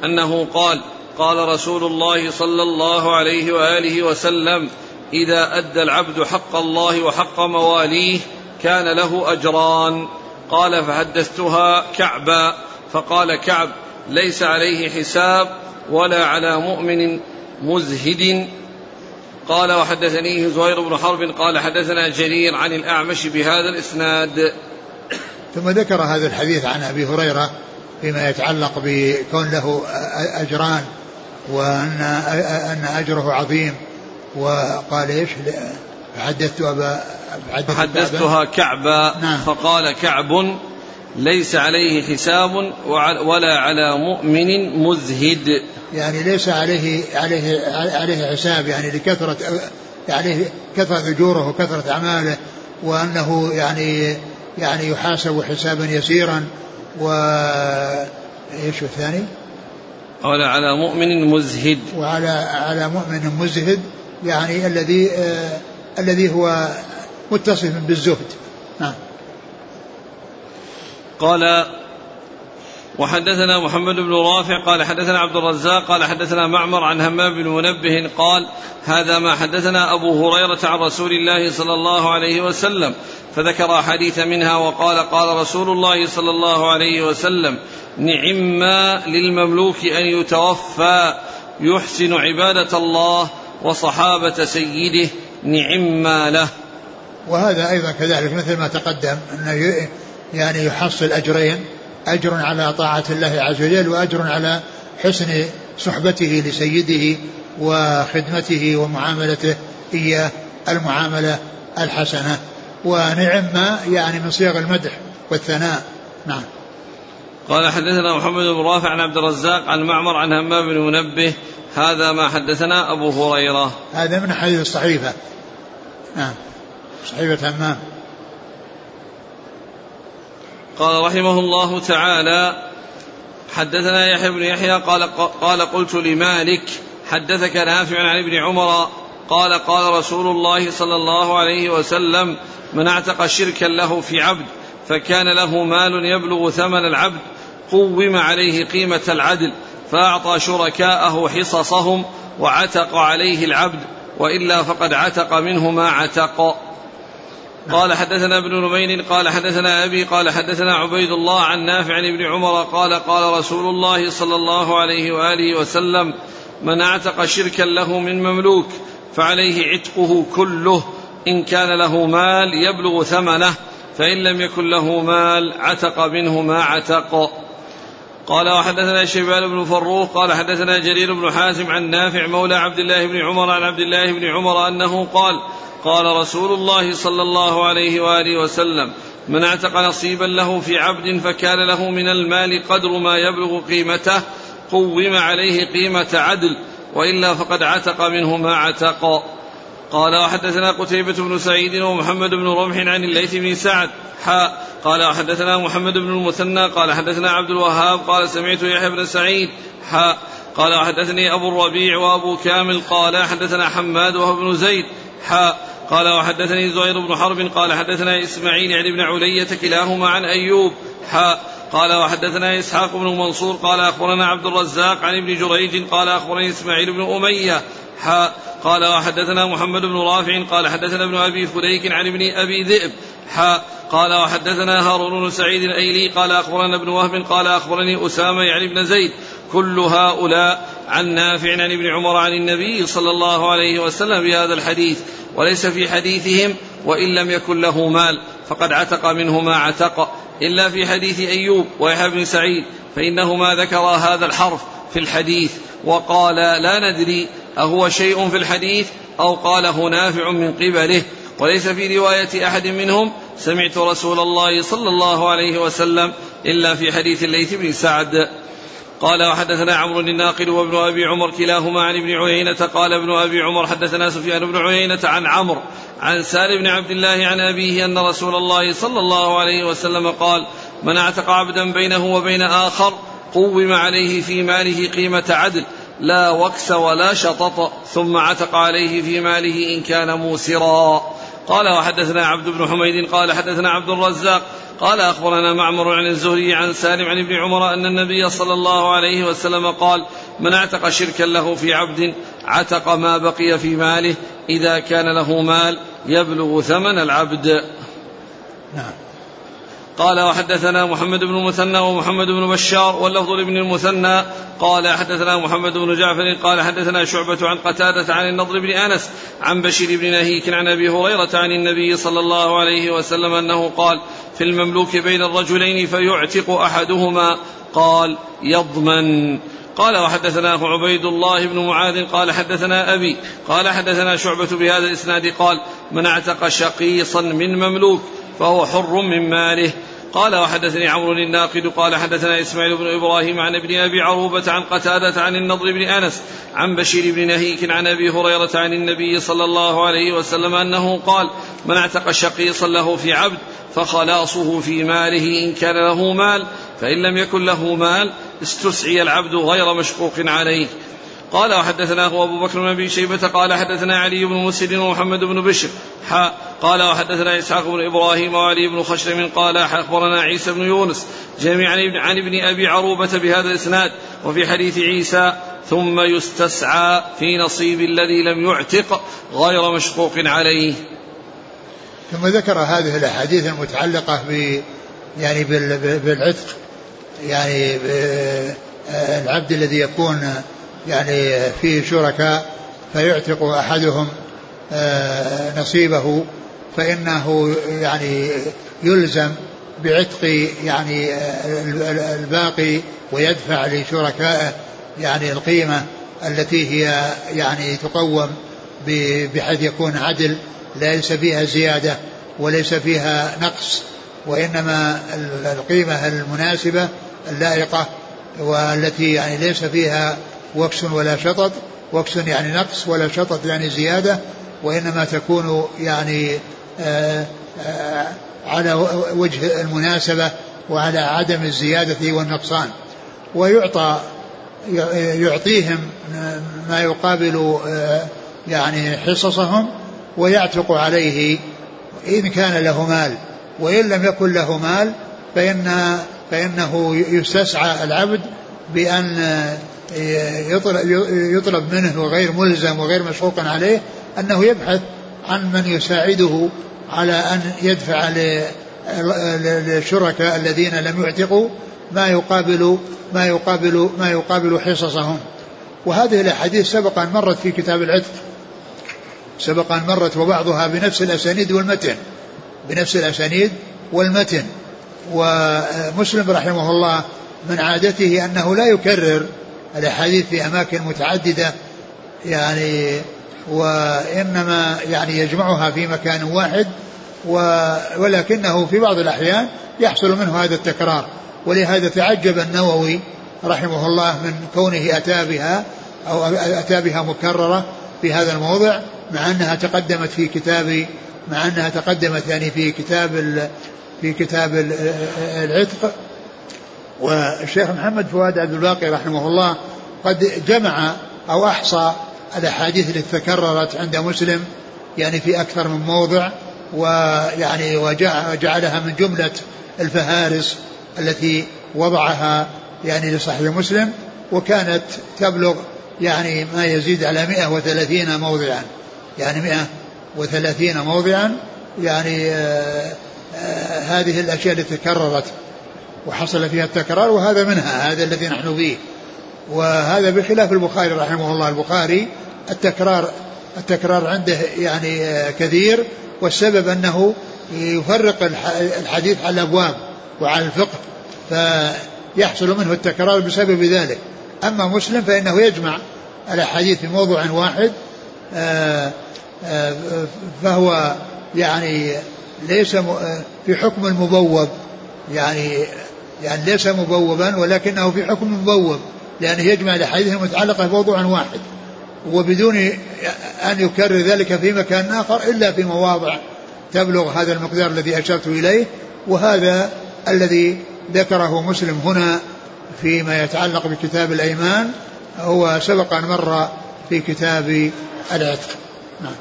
أنه قال قال رسول الله صلى الله عليه وآله وسلم إذا أدى العبد حق الله وحق مواليه كان له أجران. قال فحدثتها كعبا. فقال كعب ليس عليه حساب ولا على مؤمن مزهد قال وحدثنيه زهير بن حرب قال حدثنا جرير عن الأعمش بهذا الإسناد ثم ذكر هذا الحديث عن أبي هريرة فيما يتعلق بكون له أجران وأن أن أجره عظيم وقال إيش حدثت أبا حدثتها كعبا نعم. فقال كعب ليس عليه حساب ولا على مؤمن مزهد يعني ليس عليه عليه عليه حساب يعني لكثرة يعني كثرة أجوره وكثرة أعماله وأنه يعني يعني يحاسب حسابا يسيرا و إيش الثاني؟ ولا على مؤمن مزهد وعلى على مؤمن مزهد يعني الذي آه الذي هو متصف بالزهد. نعم. قال وحدثنا محمد بن رافع قال حدثنا عبد الرزاق قال حدثنا معمر عن همام بن منبه قال هذا ما حدثنا أبو هريرة عن رسول الله صلى الله عليه وسلم فذكر أحاديث منها وقال قال رسول الله صلى الله عليه وسلم نعم للمملوك أن يتوفى يحسن عبادة الله وصحابة سيده نعم له. وهذا أيضا كذلك مثل ما تقدم أنه يعني يحصل أجرين أجر على طاعة الله عز وجل وأجر على حسن صحبته لسيده وخدمته ومعاملته إياه المعاملة الحسنة. ونعم ما يعني من صيغ المدح والثناء. نعم. قال حدثنا محمد بن رافع عن عبد الرزاق عن معمر عن همام بن منبه هذا ما حدثنا أبو هريرة. هذا من حديث الصحيفة. نعم. صحيفة همام. قال رحمه الله تعالى حدثنا يحيى بن يحيى قال قال قلت لمالك حدثك نافع عن ابن عمر قال قال رسول الله صلى الله عليه وسلم من اعتق شركا له في عبد فكان له مال يبلغ ثمن العبد قوم عليه قيمة العدل فأعطى شركاءه حصصهم وعتق عليه العبد وإلا فقد عتق منه ما عتق. قال حدثنا ابن نمير قال حدثنا أبي قال حدثنا عبيد الله عن نافع عن ابن عمر قال قال رسول الله صلى الله عليه وآله وسلم من أعتق شركا له من مملوك فعليه عتقه كله إن كان له مال يبلغ ثمنه فإن لم يكن له مال عتق منه ما عتق. قال وحدثنا شيبان بن فروخ قال حدثنا جرير بن حازم عن نافع مولى عبد الله بن عمر عن عبد الله بن عمر أنه قال قال رسول الله صلى الله عليه وآله وسلم من اعتق نصيبا له في عبد فكان له من المال قدر ما يبلغ قيمته قوم عليه قيمة عدل وإلا فقد عتق منه ما عتق. قال وحدثنا قتيبة بن سعيد ومحمد بن رمح عن الليث بن سعد. حاء قال وحدثنا محمد بن المثنى قال حدثنا عبد الوهاب قال سمعت يحيى بن سعيد. حاء قال وحدثني أبو الربيع وأبو كامل قال حدثنا حماد وهو بن زيد. حاء قال وحدثني زهير بن حرب قال حدثنا إسماعيل عن ابن علية كلاهما عن أيوب. حاء قال وحدثنا إسحاق بن منصور قال أخبرنا عبد الرزاق عن ابن جريج قال أخبرني إسماعيل بن أمية. حاء قال وحدثنا محمد بن رافع قال حدثنا ابن أبي فليك عن ابن أبي ذئب. حاء قال وحدثنا هارون بن سعيد الأيلي قال أخبرنا ابن وهب قال أخبرني أسامة يعني ابن زيد. كل هؤلاء عن نافع عن ابن عمر عن النبي صلى الله عليه وسلم بهذا الحديث. وليس في حديثهم وإن لم يكن له مال. فقد عتق منه ما عتق. إلا في حديث أيوب ويحيى بن سعيد. فإنهما ذكرا هذا الحرف في الحديث. وقال لا ندري أهو شيء في الحديث أو قاله نافع من قبله وليس في رواية أحد منهم سمعت رسول الله صلى الله عليه وسلم إلا في حديث الليث بن سعد. قال وحدثنا عمرو الناقل وابن أبي عمر كلاهما عن ابن عيينة قال ابن أبي عمر حدثنا سفيان بن عيينة عن عمرو عن سال بن عبد الله عن أبيه أن رسول الله صلى الله عليه وسلم قال من أعتق عبدا بينه وبين آخر قوم عليه في ماله قيمة عدل لا وكس ولا شطط ثم عتق عليه في ماله إن كان موسرا. قال وحدثنا عبد بن حميد قال حدثنا عبد الرزاق قال أخبرنا معمر عن الزهري عن سالم عن ابن عمر أن النبي صلى الله عليه وسلم قال من اعتق شركا له في عبد عتق ما بقي في ماله إذا كان له مال يبلغ ثمن العبد. نعم. قال وحدثنا محمد بن المثنى ومحمد بن بشار واللفظ لابن المثنى قال حدثنا محمد بن جعفر قال حدثنا شعبة عن قتادة عن النضر بن أنس عن بشير بن نهيك عن أبي هريرة عن النبي صلى الله عليه وسلم أنه قال في المملوك بين الرجلين فيعتق أحدهما. قال يضمن. قال وحدثناه عبيد الله بن معاذ. قال حدثنا أبي. قال حدثنا شعبة بهذا الإسناد. قال من اعتق شقيصا من مملوك فهو حر من ماله. قال وحدثني عمرو الناقد قال حدثنا إسماعيل بن إبراهيم عن ابن أبي عروبة عن قتادة عن النضر بن أنس عن بشير بن نهيك عن أبي هريرة عن النبي صلى الله عليه وسلم أنه قال من اعتق شقيصا له في عبد فخلاصه في ماله إن كان له مال فإن لم يكن له مال استسعي العبد غير مشقوق عليه قال وحدثناه أبو بكر بن أبي شيبة قال حدثنا علي بن مسلم ومحمد بن بشر. حاء قال وحدثنا إسحاق بن إبراهيم وعلي بن خشرم قال أخبرنا عيسى بن يونس جميعا عن ابن أبي عروبة بهذا الإسناد وفي حديث عيسى ثم يستسعى في نصيب الذي لم يعتق غير مشقوق عليه. ثم ذكر هذه الأحاديث المتعلقة ب يعني بالعتق يعني العبد الذي يكون يعني فيه شركاء فيعتق أحدهم آه، نصيبه فإنه يعني يلزم بعتق يعني آه، الباقي ويدفع لشركائه يعني القيمة التي هي يعني تقوم بحيث يكون عدل ليس فيها زيادة وليس فيها نقص وإنما القيمة المناسبة اللائقة والتي يعني ليس فيها وكس ولا شطط. وكس يعني نقص ولا شطط يعني زيادة. وإنما تكون يعني آآ آآ على وجه المناسبة وعلى عدم الزيادة والنقصان. ويعطى يعطيهم ما يقابل يعني حصصهم ويعتق عليه إن كان له مال. وإن لم يكن له مال فإن فإنه يستسعى العبد بأن يطلب, منه وغير ملزم وغير مشقوق عليه أنه يبحث عن من يساعده على أن يدفع للشركاء الذين لم يعتقوا ما يقابل ما يقابل ما يقابل حصصهم. وهذه الأحاديث سبق ان مرت في كتاب العتق. سبق ان مرت وبعضها بنفس الأسانيد والمتن. بنفس الأسانيد والمتن. ومسلم رحمه الله من عادته أنه لا يكرر الأحاديث في أماكن متعددة يعني وإنما يعني يجمعها في مكان واحد ولكنه في بعض الأحيان يحصل منه هذا التكرار. ولهذا تعجب النووي رحمه الله من كونه أتى بها أو أتى بها مكررة في هذا الموضع مع أنها تقدمت في كتاب مع أنها تقدمت يعني في كتاب في كتاب العتق. والشيخ محمد فؤاد عبد الباقي رحمه الله قد جمع أو أحصى الأحاديث التي تكررت عند مسلم يعني في أكثر من موضع ويعني وجعلها من جملة الفهارس التي وضعها يعني لصحيح مسلم وكانت تبلغ يعني ما يزيد على 130 موضعا. يعني 130 موضعا يعني آه آه هذه الأشياء التي تكررت. وحصل فيها التكرار وهذا منها هذا الذي نحن فيه. وهذا بخلاف البخاري رحمه الله. البخاري التكرار التكرار عنده يعني آه كثير والسبب أنه يفرق الحديث على الأبواب وعلى الفقه فيحصل منه التكرار بسبب ذلك. أما مسلم فإنه يجمع الأحاديث في موضوع واحد آه، آه، فهو يعني ليس في حكم المبوب يعني يعني ليس مبوبا ولكنه في حكم المبوب لأنه يجمع الأحاديث المتعلقة بموضوع واحد وبدون أن يكرر ذلك في مكان آخر إلا في مواضع تبلغ هذا المقدار الذي أشرت إليه وهذا الذي ذكره مسلم هنا فيما يتعلق بكتاب الأيمان هو سبق أن مر في كتاب العتق. نعم.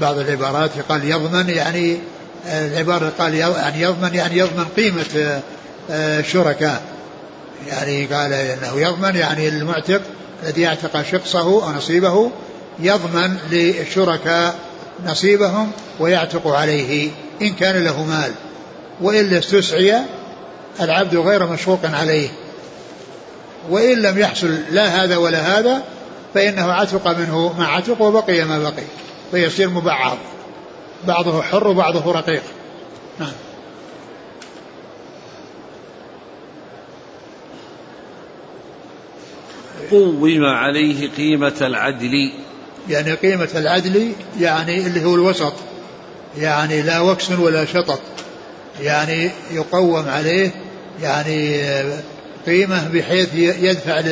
بعض العبارات قال يضمن يعني العبارة قال يعني يضمن يعني يضمن قيمة الشركاء. آه، يعني قال إنه يضمن يعني المعتق الذي اعتق شقصه أو نصيبه يضمن للشركاء نصيبهم ويعتق عليه إن كان له مال. وإلا استسعي العبد غير مشروق عليه. وإن لم يحصل لا هذا ولا هذا فإنه عتق منه ما عتق وبقي ما بقي. فيصير مبعض. بعضه حر وبعضه رقيق. نعم. قوم عليه قيمة العدل. يعني قيمة العدل يعني اللي هو الوسط. يعني لا وكس ولا شطط. يعني يقوم عليه يعني قيمة بحيث يدفع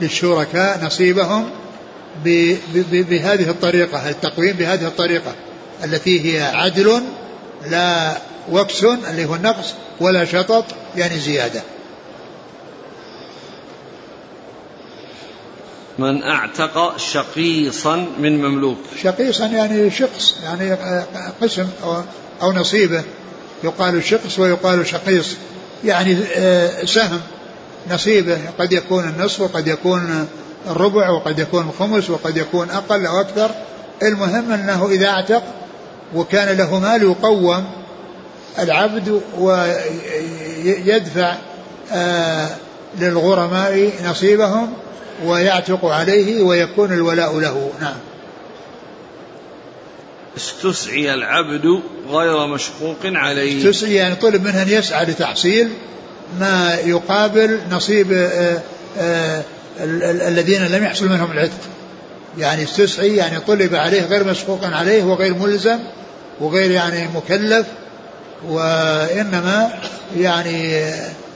للشركاء نصيبهم بهذه الطريقة التقويم بهذه الطريقة التي هي عدل لا وكس اللي هو النقص ولا شطط يعني زيادة. من اعتق شقيصا من مملوك. شقيصا يعني شقص يعني قسم أو, أو نصيبه. يقال شقص ويقال شقيص. يعني آه، سهم نصيبه. قد يكون النصف وقد يكون الربع وقد يكون الخمس وقد يكون أقل أو أكثر. المهم أنه إذا اعتق وكان له مال يقوم العبد ويدفع آه، للغرماء نصيبهم ويعتق عليه ويكون الولاء له. نعم. استسعي العبد غير مشقوق عليه. استسعي يعني طلب منه أن يسعى لتحصيل ما يقابل نصيب آآ آه، آآ آه، الذين لم يحصل منهم العتق يعني استسعي يعني طلب عليه غير مشقوق عليه وغير ملزم وغير يعني مكلف وإنما يعني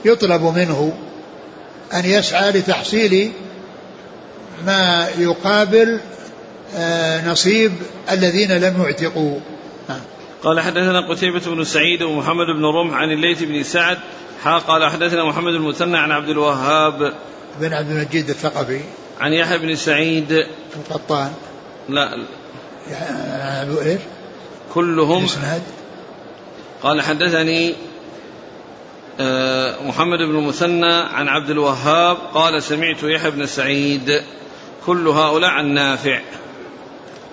يطلب منه أن يسعى لتحصيل ما يقابل آه، نصيب الذين لم يعتقوا نعم. قال حدثنا قتيبة بن سعيد ومحمد بن رمح عن الليث بن سعد قال حدثنا محمد المثنى عن عبد الوهاب بن عبد المجيد الثقفي عن يحيى بن سعيد القطان. لا. إيش؟ كلهم قال حدثني آه، محمد بن المثنى عن عبد الوهاب قال سمعت يحيى بن سعيد كل هؤلاء عن نافع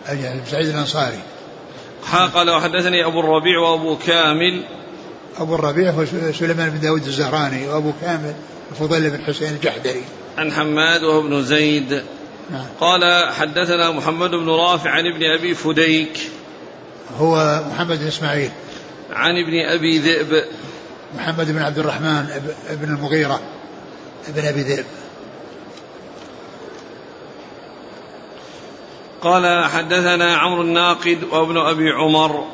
أجل سعيد الأنصاري. قال وحدثني أبو الربيع وأبو كامل. أبو الربيع هو سليمان بن داود الزهراني وأبو كامل. الفضيل بن حسين الجحدري. عن حماد وهو ابن زيد. نعم. قال حدثنا محمد بن رافع عن ابن أبي فديك. هو محمد بن إسماعيل. عن ابن أبي ذئب. محمد بن عبد الرحمن بن المغيرة. ابن أبي ذئب. قال حدثنا عمرو الناقد وابن أبي عمر.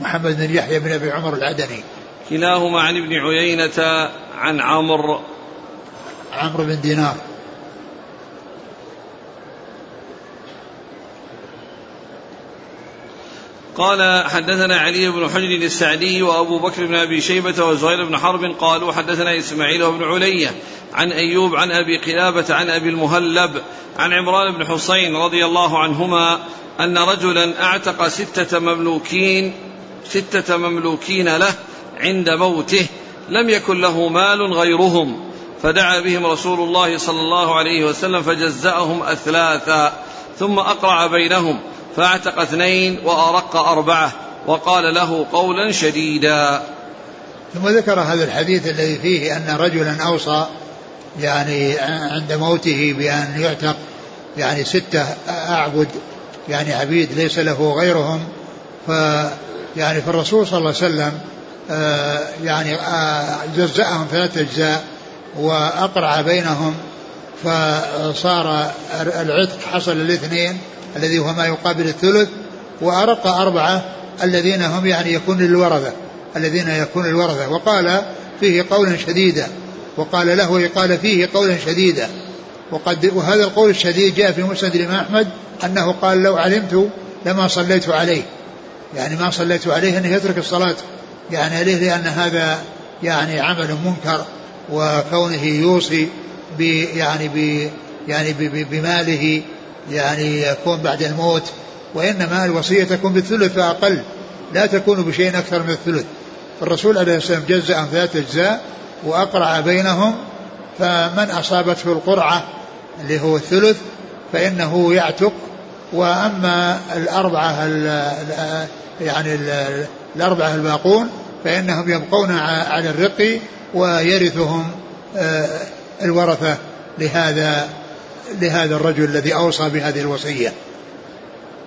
محمد بن يحيى بن أبي عمر العدني. كلاهما عن ابن عيينة عن عمرو. عمرو بن دينار. قال حدثنا علي بن حجر السعدي وأبو بكر بن أبي شيبة وزهير بن حرب قالوا حدثنا إسماعيل بن علية عن أيوب عن أبي قلابة عن أبي المهلب عن عمران بن حسين رضي الله عنهما أن رجلا أعتق ستة مملوكين ستة مملوكين له عند موته لم يكن له مال غيرهم. فدعا بهم رسول الله صلى الله عليه وسلم فجزأهم أثلاثا ثم أقرع بينهم فأعتق اثنين وأرق أربعة وقال له قولا شديدا. ثم ذكر هذا الحديث الذي فيه أن رجلا أوصى يعني عند موته بأن يعتق يعني ستة أعبد يعني عبيد ليس له غيرهم ف يعني فالرسول صلى الله عليه وسلم آه، يعني آه، جزأهم ثلاثة أجزاء وأقرع بينهم فصار العتق حصل الاثنين الذي هو ما يقابل الثلث وأرق أربعة الذين هم يعني يكون للورثة الذين يكون الورثة وقال فيه قولا شديدا وقال له قال فيه قولا شديدا. وقد وهذا القول الشديد جاء في مسند الإمام أحمد أنه قال لو علمت لما صليت عليه. يعني ما صليت عليه أنه يترك الصلاة. يعني عليه لأن هذا يعني عمل منكر. وكونه يوصي ب يعني ب يعني بماله يعني يكون بعد الموت. وإنما الوصية تكون بالثلث فأقل لا تكون بشيء أكثر من الثلث. فالرسول عليه الصلاة والسلام جزأ عن ثلاثة أجزاء وأقرع بينهم فمن أصابته القرعة اللي هو الثلث فإنه يعتق. وأما الأربعة يعني الأربعة الباقون فإنهم يبقون على الرق ويرثهم آه، الورثة لهذا لهذا الرجل الذي أوصى بهذه الوصية.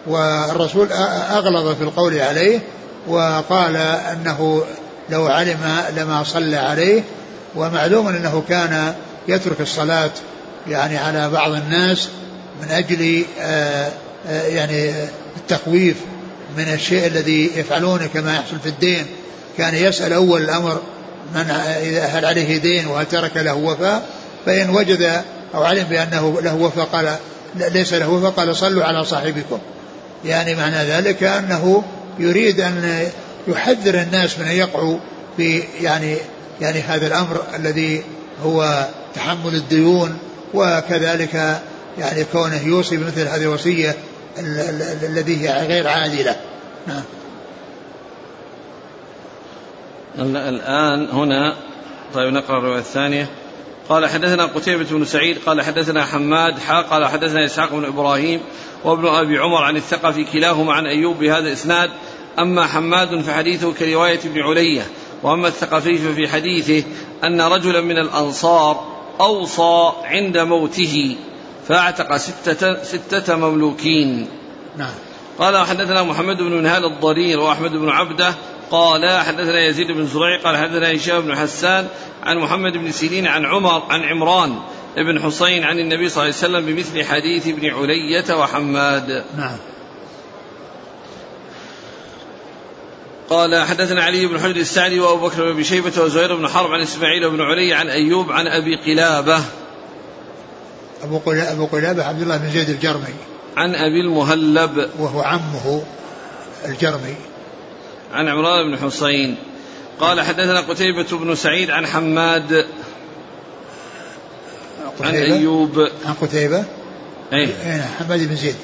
والرسول أغلظ في القول عليه وقال أنه لو علم لما صلى عليه ومعلوم أنه كان يترك الصلاة يعني على بعض الناس من أجل آه، آه، يعني التخويف من الشيء الذي يفعلونه كما يحصل في الدين. كان يسأل أول الأمر من هل عليه دين وهل ترك له وفاء فإن وجد أو علم بأنه له وفاء قال ليس له وفاء قال صلوا على صاحبكم. يعني معنى ذلك أنه يريد أن يحذر الناس من أن يقعوا في يعني يعني هذا الأمر الذي هو تحمل الديون وكذلك يعني كونه يوصي بمثل هذه الوصية الذي هي غير عادلة. نعم. الآن هنا طيب نقرأ الرواية الثانية. قال حدثنا قتيبة بن سعيد قال حدثنا حماد حا قال حدثنا إسحاق بن إبراهيم وابن أبي عمر عن الثقفي كلاهما عن أيوب بهذا الإسناد. أما حماد فحديثه كرواية ابن علية وأما الثقفي ففي حديثه أن رجلا من الأنصار أوصى عند موته فاعتق ستة, ستة مملوكين. نعم. قال حدثنا محمد بن نهال الضرير وأحمد بن عبدة قال حدثنا يزيد بن زريع قال حدثنا هشام بن حسان عن محمد بن سيرين عن عمر عن عمران بن حسين عن النبي صلى الله عليه وسلم بمثل حديث ابن علية وحماد. نعم. قال حدثنا علي بن حجر السعدي وأبو بكر بن شيبة وزهير بن حرب عن إسماعيل بن علي عن أيوب عن أبي قلابة. أبو قلابه أبو قلابة عبد الله بن زيد الجرمي. عن أبي المهلب. وهو عمه الجرمي. عن عمران بن حسين قال حدثنا قتيبة بن سعيد عن حماد عن أيوب. عن قتيبة؟ أي نعم حماد بن زيد.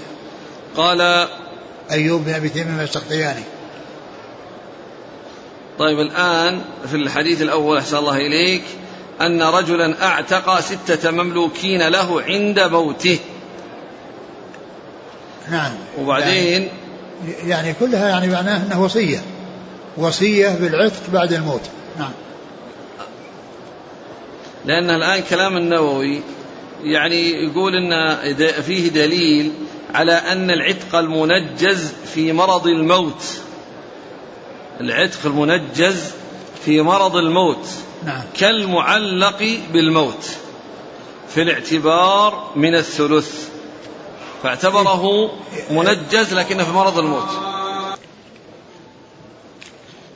قال أيوب بن أبي تيمية السختياني طيب الآن في الحديث الأول أحسن الله إليك أن رجلا أعتق ستة مملوكين له عند موته. نعم. وبعدين يعني, يعني كلها يعني معناه أنه وصية. وصية بالعتق بعد الموت. نعم. لأن الآن كلام النووي يعني يقول أن فيه دليل على أن العتق المنجز في مرض الموت. العتق المنجز في مرض الموت. نعم. كالمعلق بالموت. في الاعتبار من الثلث. فاعتبره منجز لكنه في مرض الموت.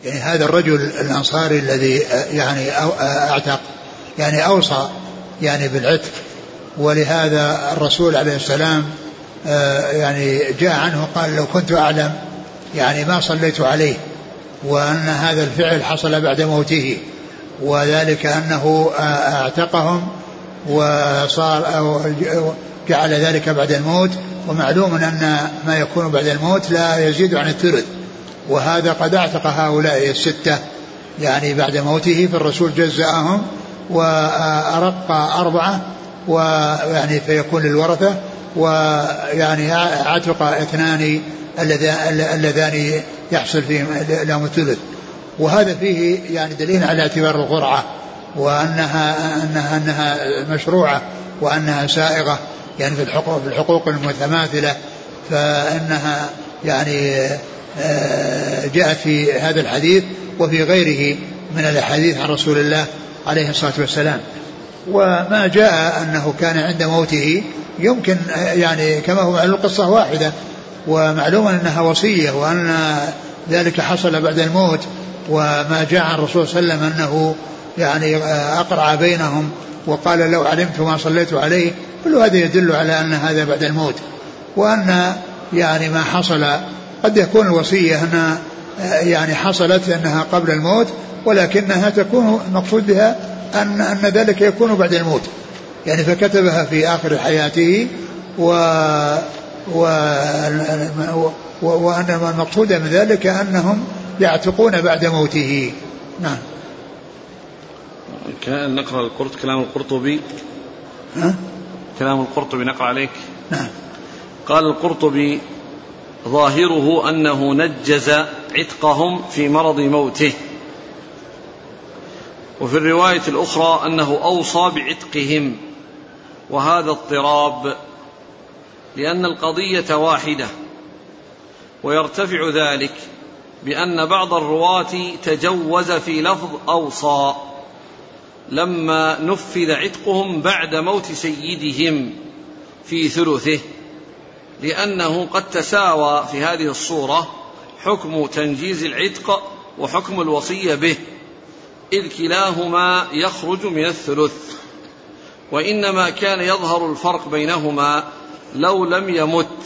يعني هذا الرجل الأنصاري الذي يعني أعتق يعني أوصى يعني بالعتق ولهذا الرسول عليه السلام آه، يعني جاء عنه قال لو كنت أعلم يعني ما صليت عليه وأن هذا الفعل حصل بعد موته وذلك أنه أعتقهم وصار أو جعل ذلك بعد الموت ومعلوم أن ما يكون بعد الموت لا يزيد عن الثلث. وهذا قد أعتق هؤلاء الستة يعني بعد موته فالرسول جزأهم وأرق أربعة ويعني فيكون للورثة ويعني عتق اثنان اللذان يحصل فيهم لهم الثلث. وهذا فيه يعني دليل على اعتبار القرعة وأنها أنها أنها مشروعة وأنها سائغة. يعني في الحقوق في الحقوق المتماثلة فإنها يعني آه، جاءت في هذا الحديث وفي غيره من الأحاديث عن رسول الله عليه الصلاة والسلام. وما جاء أنه كان عند موته يمكن يعني كما هو معلوم القصة واحدة ومعلوم أنها وصية وأن ذلك حصل بعد الموت وما جاء عن الرسول صلى الله عليه وسلم أنه يعني أقرع بينهم وقال لو علمت ما صليت عليه كل هذا يدل على أن هذا بعد الموت. وأن يعني ما حصل قد يكون الوصية أنها يعني حصلت أنها قبل الموت ولكنها تكون المقصود بها أن أن ذلك يكون بعد الموت. يعني فكتبها في آخر حياته و و وأن المقصود من ذلك أنهم يعتقون بعد موته. نعم. نقرأ القرط كلام القرطبي. ها؟ كلام القرطبي نقرأ عليك. نعم. قال القرطبي ظاهره أنه نجز عتقهم في مرض موته. وفي الرواية الأخرى أنه أوصى بعتقهم. وهذا اضطراب لأن القضية واحدة ويرتفع ذلك بأن بعض الرواة تجوز في لفظ أوصى. لما نفذ عتقهم بعد موت سيدهم في ثلثه لأنه قد تساوى في هذه الصورة حكم تنجيز العتق وحكم الوصية به إذ كلاهما يخرج من الثلث. وإنما كان يظهر الفرق بينهما لو لم يمت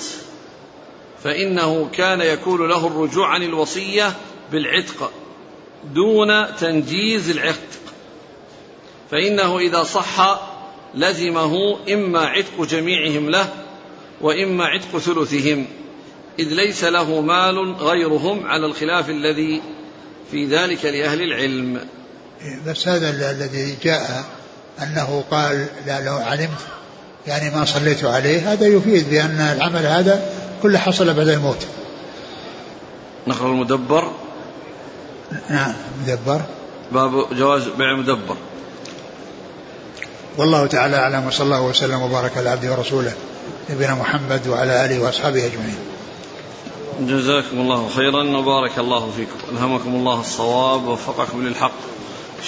فإنه كان يكون له الرجوع عن الوصية بالعتق دون تنجيز العتق. فإنه إذا صح لزمه إما عتق جميعهم له وإما عتق ثلثهم إذ ليس له مال غيرهم على الخلاف الذي في ذلك لأهل العلم. بس هذا الذي جاء أنه قال لا لو علمت يعني ما صليت عليه هذا يفيد بأن العمل هذا كله حصل بعد الموت. نقرأ المدبر. نعم مدبر. باب جواز بيع مدبر والله تعالى أعلم وصلى الله وسلم وبارك على عبده ورسوله نبينا محمد وعلى آله وأصحابه أجمعين. جزاكم الله خيرا وبارك الله فيكم. ألهمكم الله الصواب ووفقكم للحق.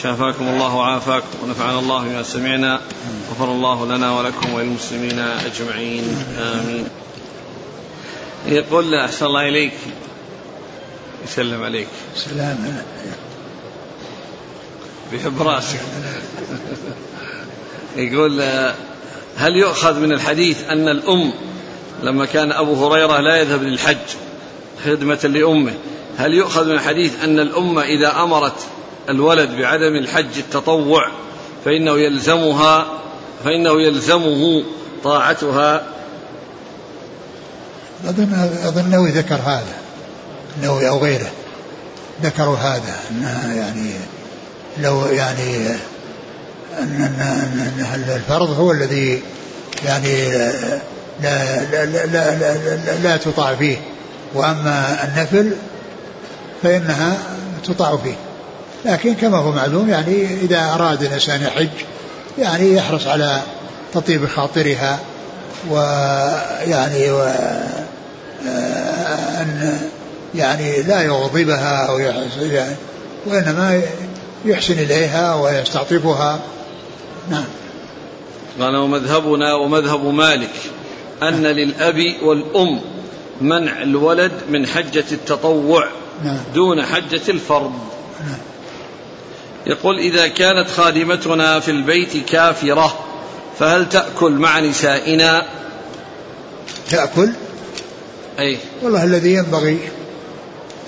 شافاكم الله وعافاكم. ونفعنا الله بما سمعنا. غفر الله لنا ولكم وللمسلمين أجمعين. آمين. يقول أحسن الله إليك. يسلم عليك. سلام. بيحب راسك. [LAUGHS] يقول هل يؤخذ من الحديث أن الأم لما كان أبو هريرة لا يذهب للحج خدمة لأمه هل يؤخذ من الحديث أن الأمة إذا أمرت الولد بعدم الحج التطوع فإنه يلزمها فإنه يلزمه طاعتها؟ أظن أظن النووي ذكر هذا النووي أو غيره ذكروا هذا أنها يعني لو يعني أن, أن الفرض هو الذي يعني لا لا لا لا, لا, لا, لا تطاع فيه. وأما النفل فإنها تطاع فيه. لكن كما هو معلوم يعني إذا أراد الإنسان يحج يعني يحرص على تطيب خاطرها ويعني و أن يعني لا يغضبها أو يعني وإنما يحسن إليها ويستعطفها. نعم. قال ومذهبنا ومذهب مالك أن للأب والأم منع الولد من حجة التطوع نعم. دون حجة الفرض. نعم. يقول إذا كانت خادمتنا في البيت كافرة فهل تأكل مع نسائنا؟ تأكل؟ أي. والله الذي ينبغي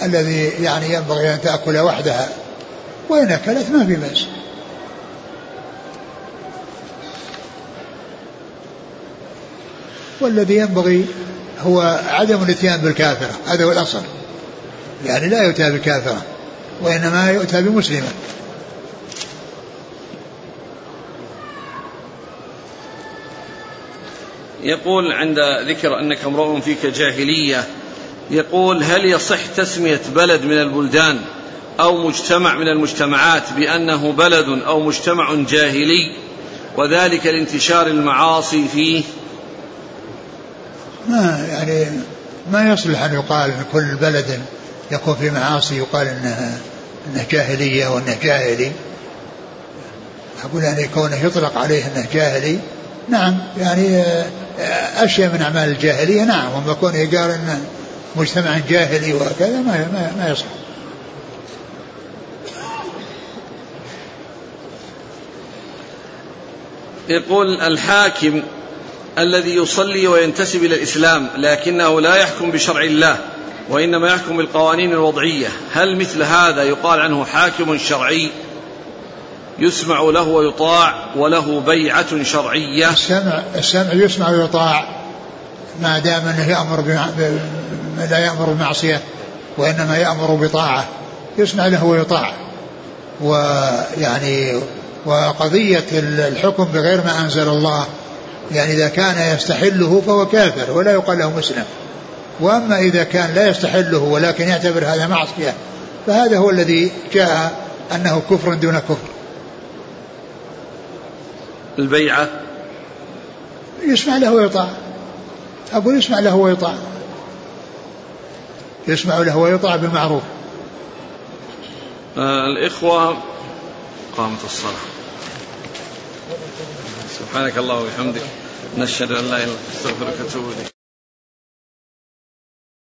الذي يعني ينبغي أن تأكل وحدها وإن أكلت ما في بأس. والذي ينبغي هو عدم الاتيان بالكافرة هذا هو الأصل. يعني لا يؤتى بالكافرة وإنما يؤتى بمسلمة. يقول عند ذكر أنك امرؤ فيك جاهلية يقول هل يصح تسمية بلد من البلدان أو مجتمع من المجتمعات بأنه بلد أو مجتمع جاهلي وذلك لانتشار المعاصي فيه؟ ما يعني ما يصلح أن يقال أن كل بلد يكون في معاصي يقال أنها أنه جاهلية وأنه جاهلي. أقول يعني كونه يطلق عليه أنه جاهلي نعم يعني أشياء من أعمال الجاهلية نعم وما كونه قال أنه مجتمع جاهلي وكذا ما ما, ما يصح يقول الحاكم الذي يصلي وينتسب إلى الإسلام لكنه لا يحكم بشرع الله وإنما يحكم بالقوانين الوضعية. هل مثل هذا يقال عنه حاكم شرعي؟ يسمع له ويطاع وله بيعة شرعية. السمع السمع يسمع ويطاع. ما دام أنه يأمر لا يأمر بمعصية وإنما يأمر بطاعة. يسمع له ويطاع. ويعني وقضية الحكم بغير ما أنزل الله يعني إذا كان يستحله فهو كافر ولا يقال له مسلم. وأما إذا كان لا يستحله ولكن يعتبر هذا معصية فهذا هو الذي جاء أنه كفر دون كفر. البيعة؟ يسمع له ويطاع. أقول يسمع له ويطاع. يسمع له ويطاع بالمعروف. آه الإخوة قامت الصلاة. سبحانك اللهم وبحمدك نشهد أن لا إله إلا أنت نستغفرك ونتوب إليك.